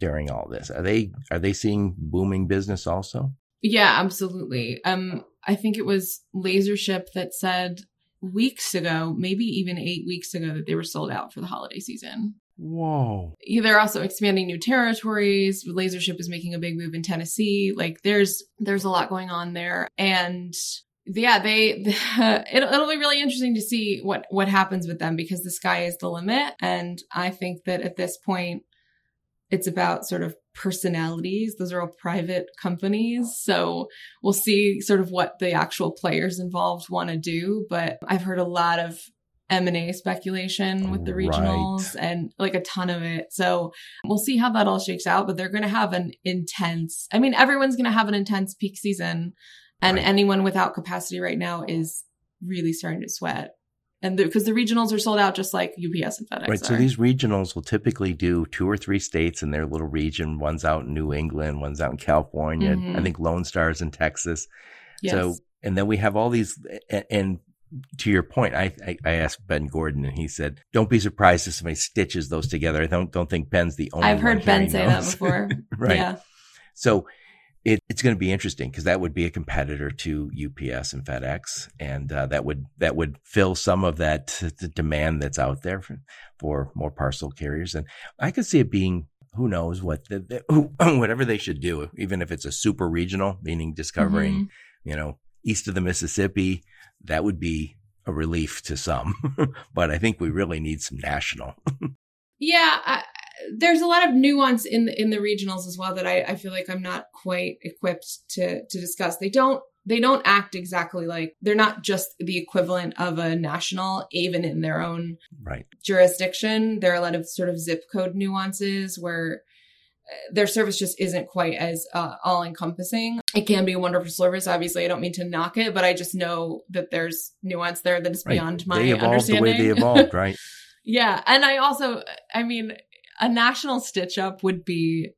during all this are they are they seeing booming business also Yeah, absolutely. Um, I think it was Lasership that said weeks ago, maybe even eight weeks ago, that they were sold out for the holiday season. Whoa. Yeah, They're also expanding new territories. Lasership is making a big move in Tennessee. Like there's there's a lot going on there. And yeah, they it'll, it'll be really interesting to see what what happens with them because the sky is the limit. And I think that at this point, it's about sort of personalities. Those are all private companies. So we'll see sort of what the actual players involved want to do. But I've heard a lot of M&A speculation with the regionals right. and like a ton of it. So we'll see how that all shakes out, but they're going to have an intense, I mean, everyone's going to have an intense peak season and right. anyone without capacity right now is really starting to sweat. And because the, the, regionals are sold out just like UPS and FedEx. Right. Are. So these regionals will typically do two or three states in their little region. One's out in New England, one's out in California. Mm-hmm. I think Lone Star's in Texas. Yes. So, and then we have all these, and to your point, I, I, I, asked Ben Gordon and he said, don't be surprised if somebody stitches those together. I don't, don't think Ben's the only I've heard Ben say that before. right. Yeah. So it, it's going to be interesting because that would be a competitor to UPS and FedEx. And uh, that would, that would fill some of that demand that's out there for, for more parcel carriers. And I could see it being who knows what the, the, whatever they should do, even if it's a super regional, meaning discovering, mm-hmm. you know, east of the Mississippi, that would be a relief to some. but I think we really need some national. yeah, I, there's a lot of nuance in the, in the regionals as well that I, I feel like I'm not quite equipped to to discuss. They don't they don't act exactly like they're not just the equivalent of a national, even in their own right jurisdiction. There are a lot of sort of zip code nuances where their service just isn't quite as uh, all encompassing. It can be a wonderful service. Obviously, I don't mean to knock it, but I just know that there's nuance there that is right. beyond my they evolved understanding. The way they evolved, right? yeah, and I also, I mean, a national stitch up would be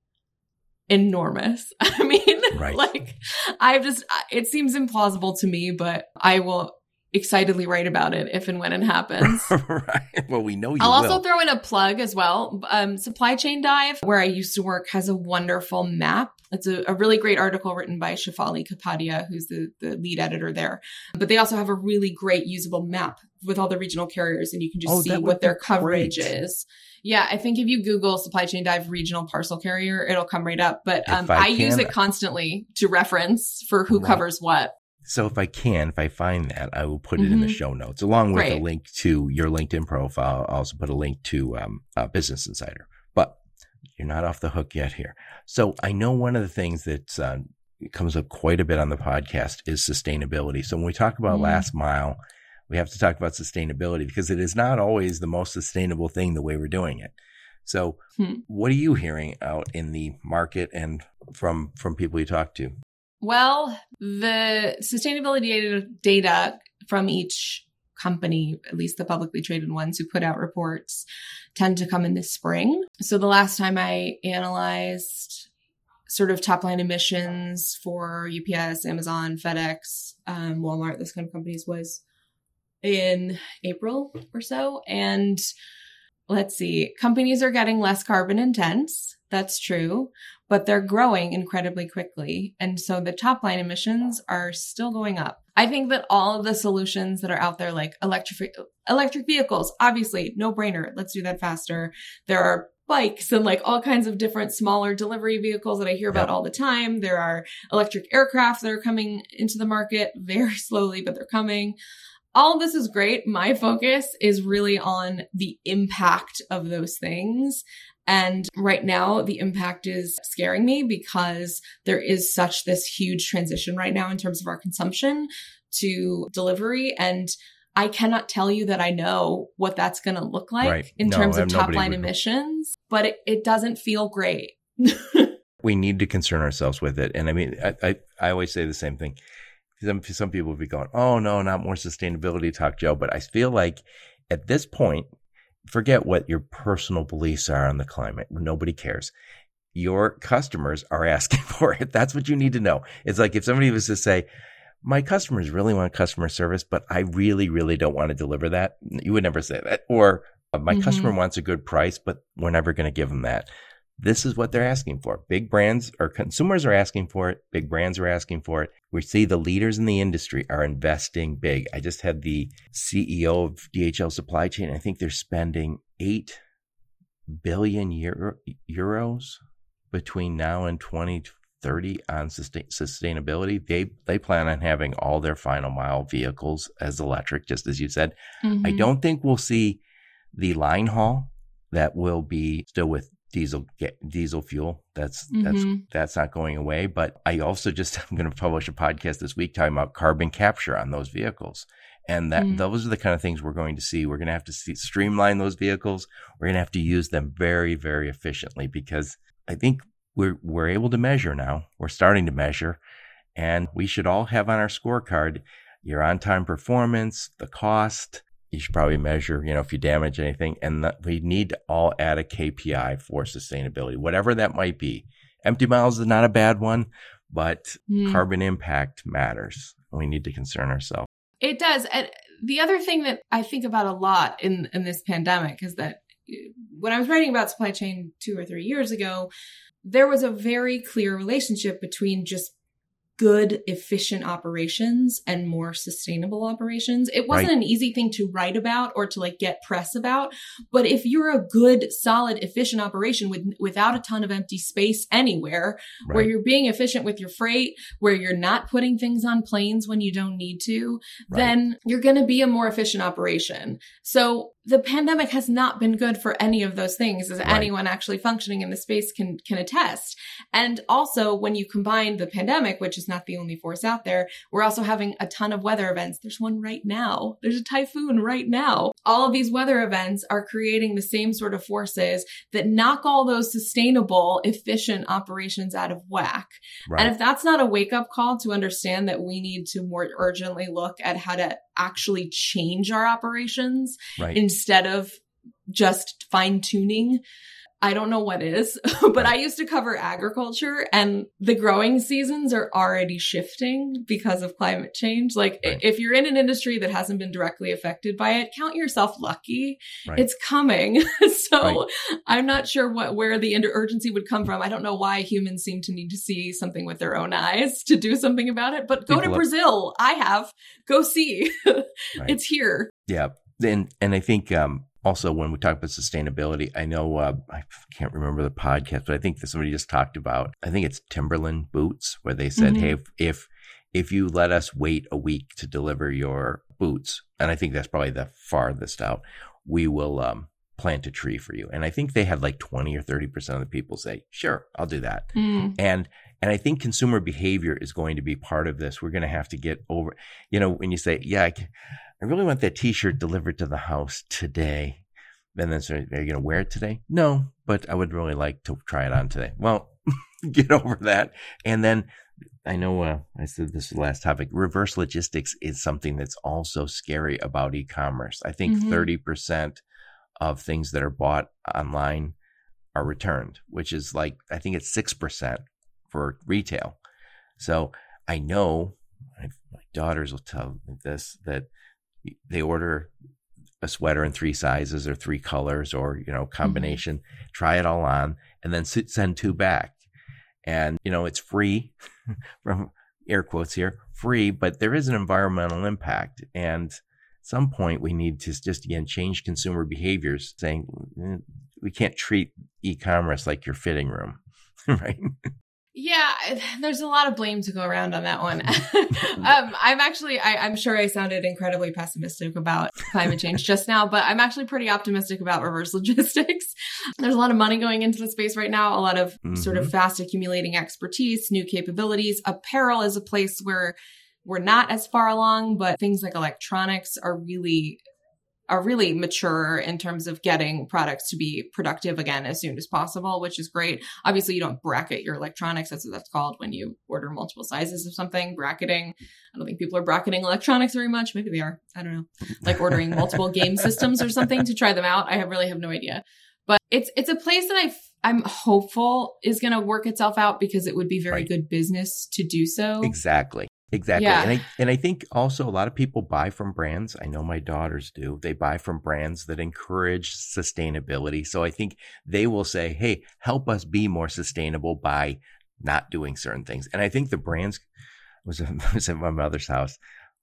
enormous. I mean, right. like, I've just, it seems implausible to me, but I will excitedly write about it if and when it happens. right. Well, we know you. I'll will. also throw in a plug as well. Um, Supply Chain Dive, where I used to work, has a wonderful map. It's a, a really great article written by Shefali Kapadia, who's the, the lead editor there. But they also have a really great usable map with all the regional carriers, and you can just oh, see what their coverage great. is. Yeah, I think if you Google supply chain dive regional parcel carrier, it'll come right up. But um, I, I use it constantly to reference for who right. covers what. So if I can, if I find that, I will put it mm-hmm. in the mm-hmm. show notes along with Great. a link to your LinkedIn profile. I'll also put a link to um, uh, Business Insider. But you're not off the hook yet here. So I know one of the things that uh, comes up quite a bit on the podcast is sustainability. So when we talk about mm. last mile, we have to talk about sustainability because it is not always the most sustainable thing the way we're doing it. So, hmm. what are you hearing out in the market and from from people you talk to? Well, the sustainability data, from each company, at least the publicly traded ones who put out reports, tend to come in the spring. So the last time I analyzed sort of top line emissions for UPS, Amazon, FedEx, um, Walmart, those kind of companies was in April or so. And let's see, companies are getting less carbon intense. That's true, but they're growing incredibly quickly. And so the top line emissions are still going up. I think that all of the solutions that are out there, like electric, electric vehicles, obviously no brainer. Let's do that faster. There are bikes and like all kinds of different smaller delivery vehicles that I hear about all the time. There are electric aircraft that are coming into the market very slowly, but they're coming all this is great. My focus is really on the impact of those things. And right now, the impact is scaring me because there is such this huge transition right now in terms of our consumption to delivery. And I cannot tell you that I know what that's going to look like right. in no, terms of top line emissions, but it, it doesn't feel great. we need to concern ourselves with it. And I mean, I, I, I always say the same thing some some people would be going, "Oh no, not more sustainability talk, Joe." But I feel like at this point, forget what your personal beliefs are on the climate. Nobody cares. Your customers are asking for it. That's what you need to know. It's like if somebody was to say, my customers really want customer service, but I really, really don't want to deliver that. You would never say that. Or uh, my mm-hmm. customer wants a good price, but we're never going to give them that. This is what they're asking for. Big brands or consumers are asking for it. Big brands are asking for it. We see the leaders in the industry are investing big. I just had the CEO of DHL supply chain. I think they're spending eight billion euro, euros between now and 2030 on sustain, sustainability. They they plan on having all their final mile vehicles as electric, just as you said. Mm-hmm. I don't think we'll see the line haul that will be still with diesel diesel fuel. That's mm-hmm. that's that's not going away. But I also just I'm going to publish a podcast this week talking about carbon capture on those vehicles. And that mm. those are the kind of things we're going to see. We're going to have to see, streamline those vehicles. We're going to have to use them very, very efficiently because I think we're we're able to measure now. We're starting to measure, and we should all have on our scorecard your on-time performance, the cost. You should probably measure, you know, if you damage anything, and that we need to all add a KPI for sustainability, whatever that might be. Empty miles is not a bad one, but mm. carbon impact matters. We need to concern ourselves. It does. And the other thing that I think about a lot in, in this pandemic is that when I was writing about supply chain two or three years ago, there was a very clear relationship between just good, efficient operations and more sustainable operations. It wasn't right. an easy thing to write about or to like get press about. But if you're a good, solid, efficient operation with without a ton of empty space anywhere, right. where you're being efficient with your freight, where you're not putting things on planes when you don't need to, right. then you're going to be a more efficient operation. So the pandemic has not been good for any of those things as right. anyone actually functioning in the space can can attest and also when you combine the pandemic which is not the only force out there we're also having a ton of weather events there's one right now there's a typhoon right now all of these weather events are creating the same sort of forces that knock all those sustainable efficient operations out of whack right. and if that's not a wake up call to understand that we need to more urgently look at how to actually change our operations right. instead of just fine tuning. I don't know what is, but I used to cover agriculture and the growing seasons are already shifting because of climate change. Like right. if you're in an industry that hasn't been directly affected by it, count yourself lucky. Right. It's coming. so right. I'm not sure what, where the urgency would come from. I don't know why humans seem to need to see something with their own eyes to do something about it, but go People to Brazil. I have. Go see. it's here. Yeah. And, and I think, um, also when we talk about sustainability i know uh, i can't remember the podcast but i think that somebody just talked about i think it's timberland boots where they said mm-hmm. hey if, if if you let us wait a week to deliver your boots and i think that's probably the farthest out we will um, plant a tree for you and i think they had like 20 or 30 percent of the people say sure i'll do that mm. and and i think consumer behavior is going to be part of this we're going to have to get over you know when you say yeah I, really want that T-shirt delivered to the house today. And then, so are you going to wear it today? No, but I would really like to try it on today. Well, get over that. And then I know uh, I said this is the last topic. Reverse logistics is something that's also scary about e-commerce. I think mm-hmm. 30% of things that are bought online are returned, which is like I think it's 6% for retail. So I know my daughters will tell me this that they order a sweater in three sizes or three colors or you know mm-hmm. combination mm-hmm. try it all on and then send two back and you know it's free from air quotes here free but there is an environmental impact and at some point we need to just again change consumer behaviors saying mm, we can't treat e-commerce like your fitting room right yeah, there's a lot of blame to go around on that one. um, I'm actually, I, am sure I sounded incredibly pessimistic about climate change just now, but I'm actually pretty optimistic about reverse logistics. There's a lot of money going into the space right now, a lot of mm-hmm. sort of mm-hmm. fast accumulating expertise, new capabilities. Apparel is a place where we're not as far along, but things like electronics are really are really mature in terms of getting products to be productive again as soon as possible, which is great. Obviously, you don't bracket your electronics. That's what that's called when you order multiple sizes of something. Bracketing. I don't think people are bracketing electronics very much. Maybe they are. I don't know. Like ordering multiple game systems or something to try them out. I have really have no idea. But it's it's a place that I I'm hopeful is going to work itself out because it would be very right. good business to do so. Exactly. Exactly. Yeah. And I and I think also a lot of people buy from brands. I know my daughters do. They buy from brands that encourage sustainability. So I think they will say, "Hey, help us be more sustainable by not doing certain things." And I think the brands was, was at my mother's house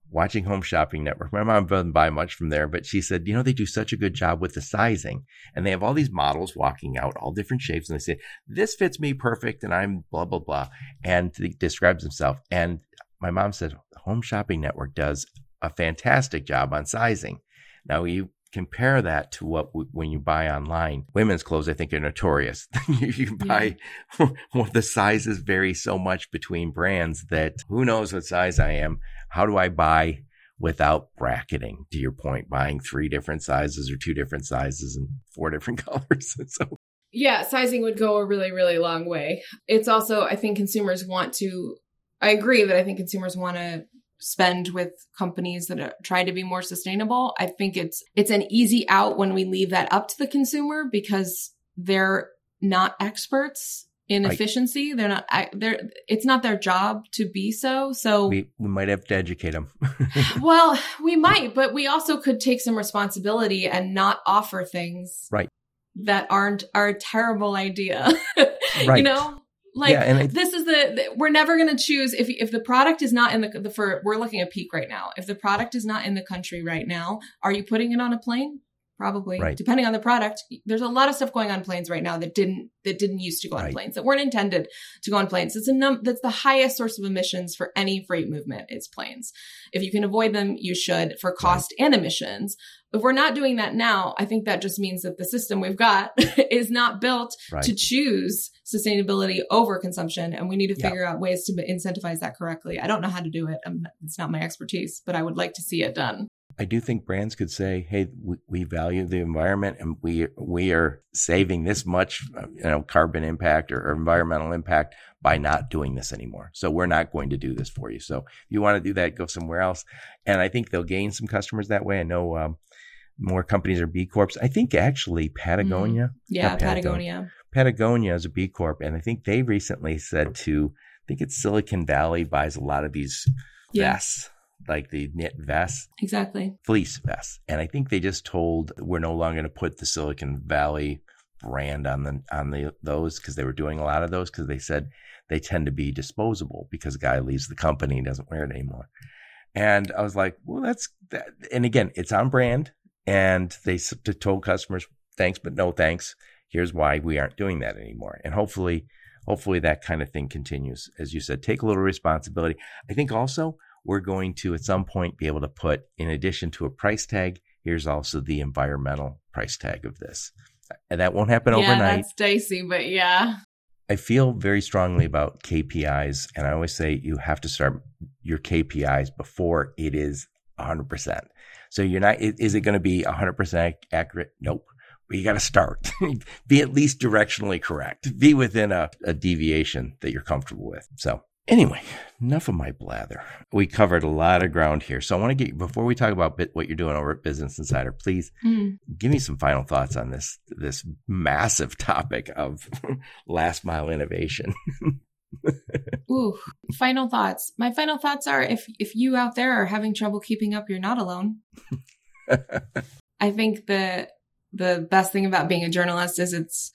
watching Home Shopping Network. My mom doesn't buy much from there, but she said, you know, they do such a good job with the sizing and they have all these models walking out, all different shapes. And they say, this fits me perfect. And I'm blah, blah, blah. And he describes himself. And my mom said, Home Shopping Network does a fantastic job on sizing. Now you compare that to what when you buy online women's clothes i think are notorious you buy yeah. well, the sizes vary so much between brands that who knows what size i am how do I buy without bracketing? To your point, buying three different sizes or two different sizes and four different colors. so yeah, sizing would go a really, really long way. It's also, I think consumers want to, I agree that I think consumers want to spend with companies that are, try to be more sustainable. I think it's, it's an easy out when we leave that up to the consumer because they're not experts in efficiency. They're not. They're. It's not their job to be so. So we we might have to educate them. well, we might, but we also could take some responsibility and not offer things right that aren't are a terrible idea. right. You know. Like yeah, and I, this is the, the we're never going to choose if if the product is not in the the for we're looking at peak right now. If the product is not in the country right now, are you putting it on a plane? Probably right. depending on the product. There's a lot of stuff going on planes right now that didn't that didn't used to go on right. planes that weren't intended to go on planes. It's a num that's the highest source of emissions for any freight movement is planes. If you can avoid them you should for cost right. and emissions. If we're not doing that now i think that just means that the system we've got is not built to choose sustainability over consumption and we need to figure out ways to incentivize that correctly. I don't know how to do it. I'm, it's not my expertise but i would like to see it done I do think brands could say, "Hey, we, we, value the environment, and we we are saving this much, uh, you know, carbon impact or, or, environmental impact by not doing this anymore. So we're not going to do this for you. So if you want to do that, go somewhere else." And I think they'll gain some customers that way. I know um, more companies are B corps. I think actually Patagonia, mm. yeah, Patagonia. Patagonia is a B corp, and I think they recently said to, I think it's Silicon Valley buys a lot of these yeah. Like the knit vests. Exactly. Fleece vests. And I think they just told we're no longer going to put the Silicon Valley brand on the on the those because they were doing a lot of those because they said they tend to be disposable because a guy leaves the company and doesn't wear it anymore. And I was like, well, that's that. And again, it's on brand. And they told customers, thanks, but no thanks. Here's why we aren't doing that anymore. And hopefully, hopefully that kind of thing continues. As you said, take a little responsibility. I think also we're going to at some point be able to put, in addition to a price tag, here's also the environmental price tag of this. And that won't happen yeah, overnight. That's dicey, but yeah. I feel very strongly about KPIs, and I always say you have to start your KPIs before it is 100%. So you're not, is it going to be 100% accurate? Nope. But you got to start. be at least directionally correct. Be within a, a deviation that you're comfortable with. So Anyway, enough of my blather. We covered a lot of ground here. So I want to get before we talk about what you're doing over at Business Insider, please mm. give me some final thoughts on this this massive topic of last mile innovation. Ooh, final thoughts. My final thoughts are if if you out there are having trouble keeping up, you're not alone. I think the the best thing about being a journalist is it's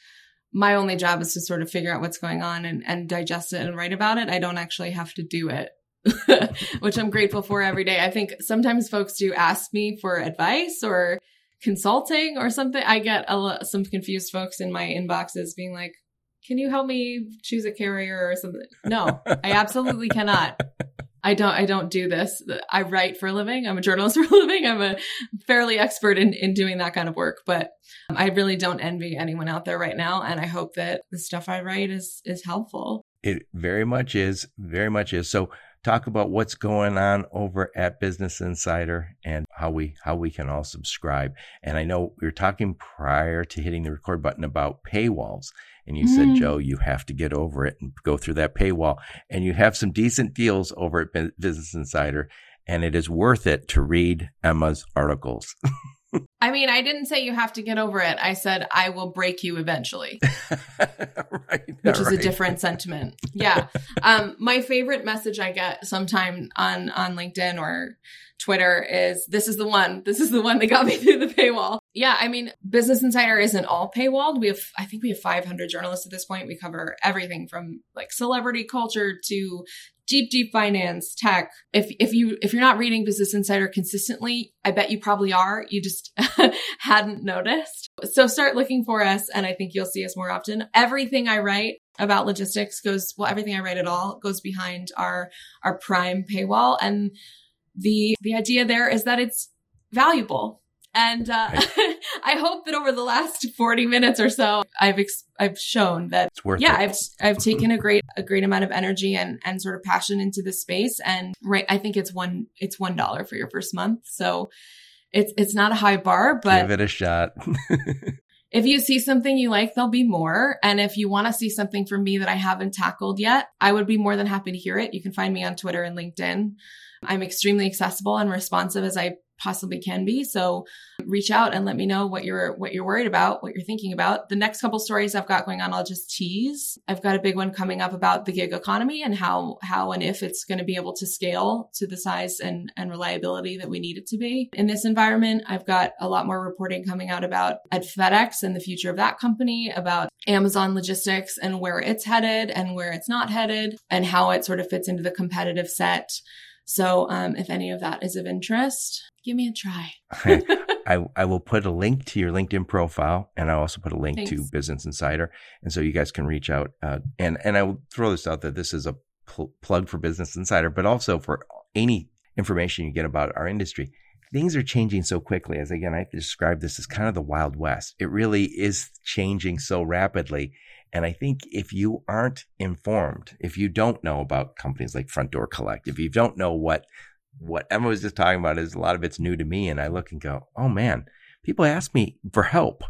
my only job is to sort of figure out what's going on and, and digest it and write about it. I don't actually have to do it, which I'm grateful for every day. I think sometimes folks do ask me for advice or consulting or something. I get a some confused folks in my inboxes being like, can you help me choose a carrier or something? No, I absolutely cannot. I don't I don't do this. I write for a living. I'm a journalist for a living. I'm a fairly expert in in doing that kind of work, but um, I really don't envy anyone out there right now and I hope that the stuff I write is is helpful. It very much is, very much is. So talk about what's going on over at Business Insider and how we how we can all subscribe. And I know we were talking prior to hitting the record button about paywalls. And you mm. said, Joe, you have to get over it and go through that paywall. And you have some decent deals over at Business Insider. And it is worth it to read Emma's articles. I mean, I didn't say you have to get over it. I said I will break you eventually. right, which is right. a different sentiment. Yeah. um, my favorite message I get sometime on on LinkedIn or Twitter is this is the one. This is the one that got me through the paywall. Yeah, I mean, Business Insider isn't all paywalled. We have I think we have 500 journalists at this point. We cover everything from like celebrity culture to deep, deep finance, tech. If if you if you're not reading Business Insider consistently, I bet you probably are. You just hadn't noticed. So start looking for us, and I think you'll see us more often. Everything I write about logistics goes well. Everything I write at all goes behind our our Prime paywall, and the the idea there is that it's valuable and uh, I hope that over the last 40 minutes or so, I've ex- I've shown that it's worth yeah, it. I've I've taken a great a great amount of energy and and sort of passion into this space. And right, I think it's one it's one dollar for your first month. So it's it's not a high bar, but give it a shot. if you see something you like, there'll be more. And if you want to see something from me that I haven't tackled yet, I would be more than happy to hear it. You can find me on Twitter and LinkedIn. I'm extremely accessible and responsive as I possibly can be. So reach out and let me know what you're what you're worried about, what you're thinking about. The next couple stories I've got going on, I'll just tease. I've got a big one coming up about the gig economy and how how and if it's going to be able to scale to the size and and reliability that we need it to be in this environment. I've got a lot more reporting coming out about at FedEx and the future of that company, about Amazon logistics and where it's headed and where it's not headed and how it sort of fits into the competitive set. So, um, if any of that is of interest, give me a try. I, I will put a link to your LinkedIn profile and I'll also put a link Thanks. to Business Insider. And so you guys can reach out. Uh, and, and I will throw this out that this is a pl- plug for Business Insider, but also for any information you get about our industry. Things are changing so quickly. As again, I describe this as kind of the Wild West. It really is changing so rapidly. And I think if you aren't informed, if you don't know about companies like Front Door Collect, if you don't know what what Emma was just talking about is a lot of it's new to me. And I look and go, oh man, people ask me for help.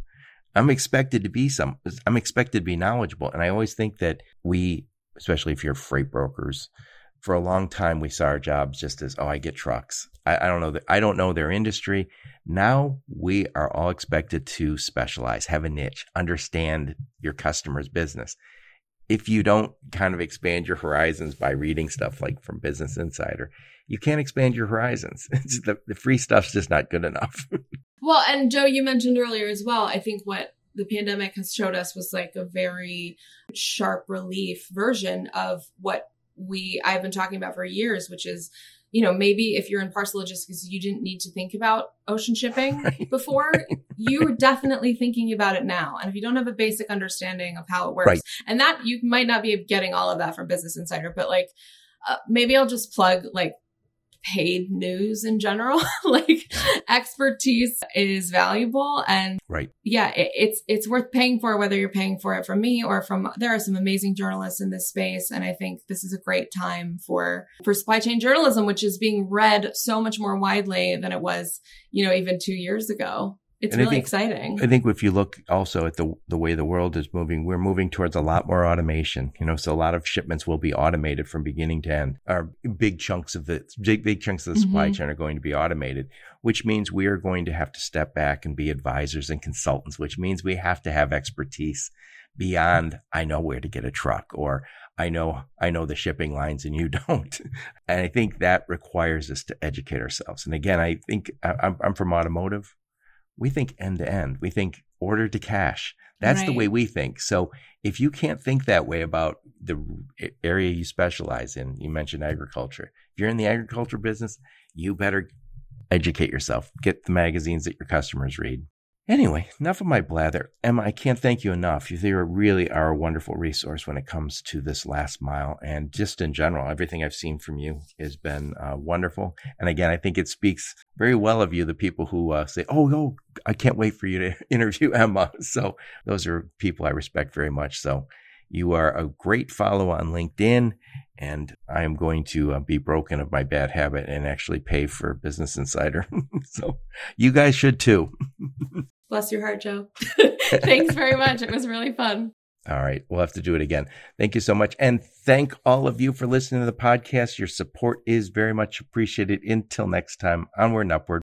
I'm expected to be some, I'm expected to be knowledgeable. And I always think that we, especially if you're freight brokers, for a long time we saw our jobs just as, oh, I get trucks. I, I don't know that I don't know their industry. Now we are all expected to specialize, have a niche, understand your customer's business. If you don't kind of expand your horizons by reading stuff like from Business Insider, you can't expand your horizons. the, the free stuff's just not good enough. well, and Joe, you mentioned earlier as well. I think what the pandemic has showed us was like a very sharp relief version of what we I've been talking about for years, which is you know, maybe if you're in parcel logistics, you didn't need to think about ocean shipping right. before. you're definitely thinking about it now. And if you don't have a basic understanding of how it works, right. and that you might not be getting all of that from Business Insider, but like uh, maybe I'll just plug like paid news in general. like expertise is valuable and right. Yeah, it, it's it's worth paying for whether you're paying for it from me or from there are some amazing journalists in this space and I think this is a great time for for supply chain journalism which is being read so much more widely than it was, you know, even 2 years ago. It's And I really think- exciting. I think if you look also at the the way the world is moving, we're moving towards a lot more automation. You know, so a lot of shipments will be automated from beginning to end. Our big chunks of the big big chunks of the supply Mhm. chain are going to be automated, which means we are going to have to step back and be advisors and consultants, which means we have to have expertise beyond I know where to get a truck or I know I know the shipping lines and you don't. and I think that requires us to educate ourselves. And again, I think I- I'm, I'm from automotive we think end to end. We think order to cash. That's the way we think. So if you can't think that way about the area you specialize in, you mentioned agriculture. If you're in the agriculture business, you better educate yourself. Get the magazines that your customers read. Anyway, enough of my blather. Emma, I can't thank you enough. You really are a wonderful resource when it comes to this last mile. And just in general, everything I've seen from you has been uh, wonderful. And again, I think it speaks very well of you, the people who uh, say, oh, oh, I can't wait for you to interview Emma. So those are people I respect very much. So you are a great follow on LinkedIn. And I am going to uh, be broken of my bad habit and actually pay for Business Insider. so you guys should too. Bless your heart, Joe. Thanks very much. It was really fun. All right. We'll have to do it again. Thank you so much. And thank all of you for listening to the podcast. Your support is very much appreciated. Until next time, onward and upward.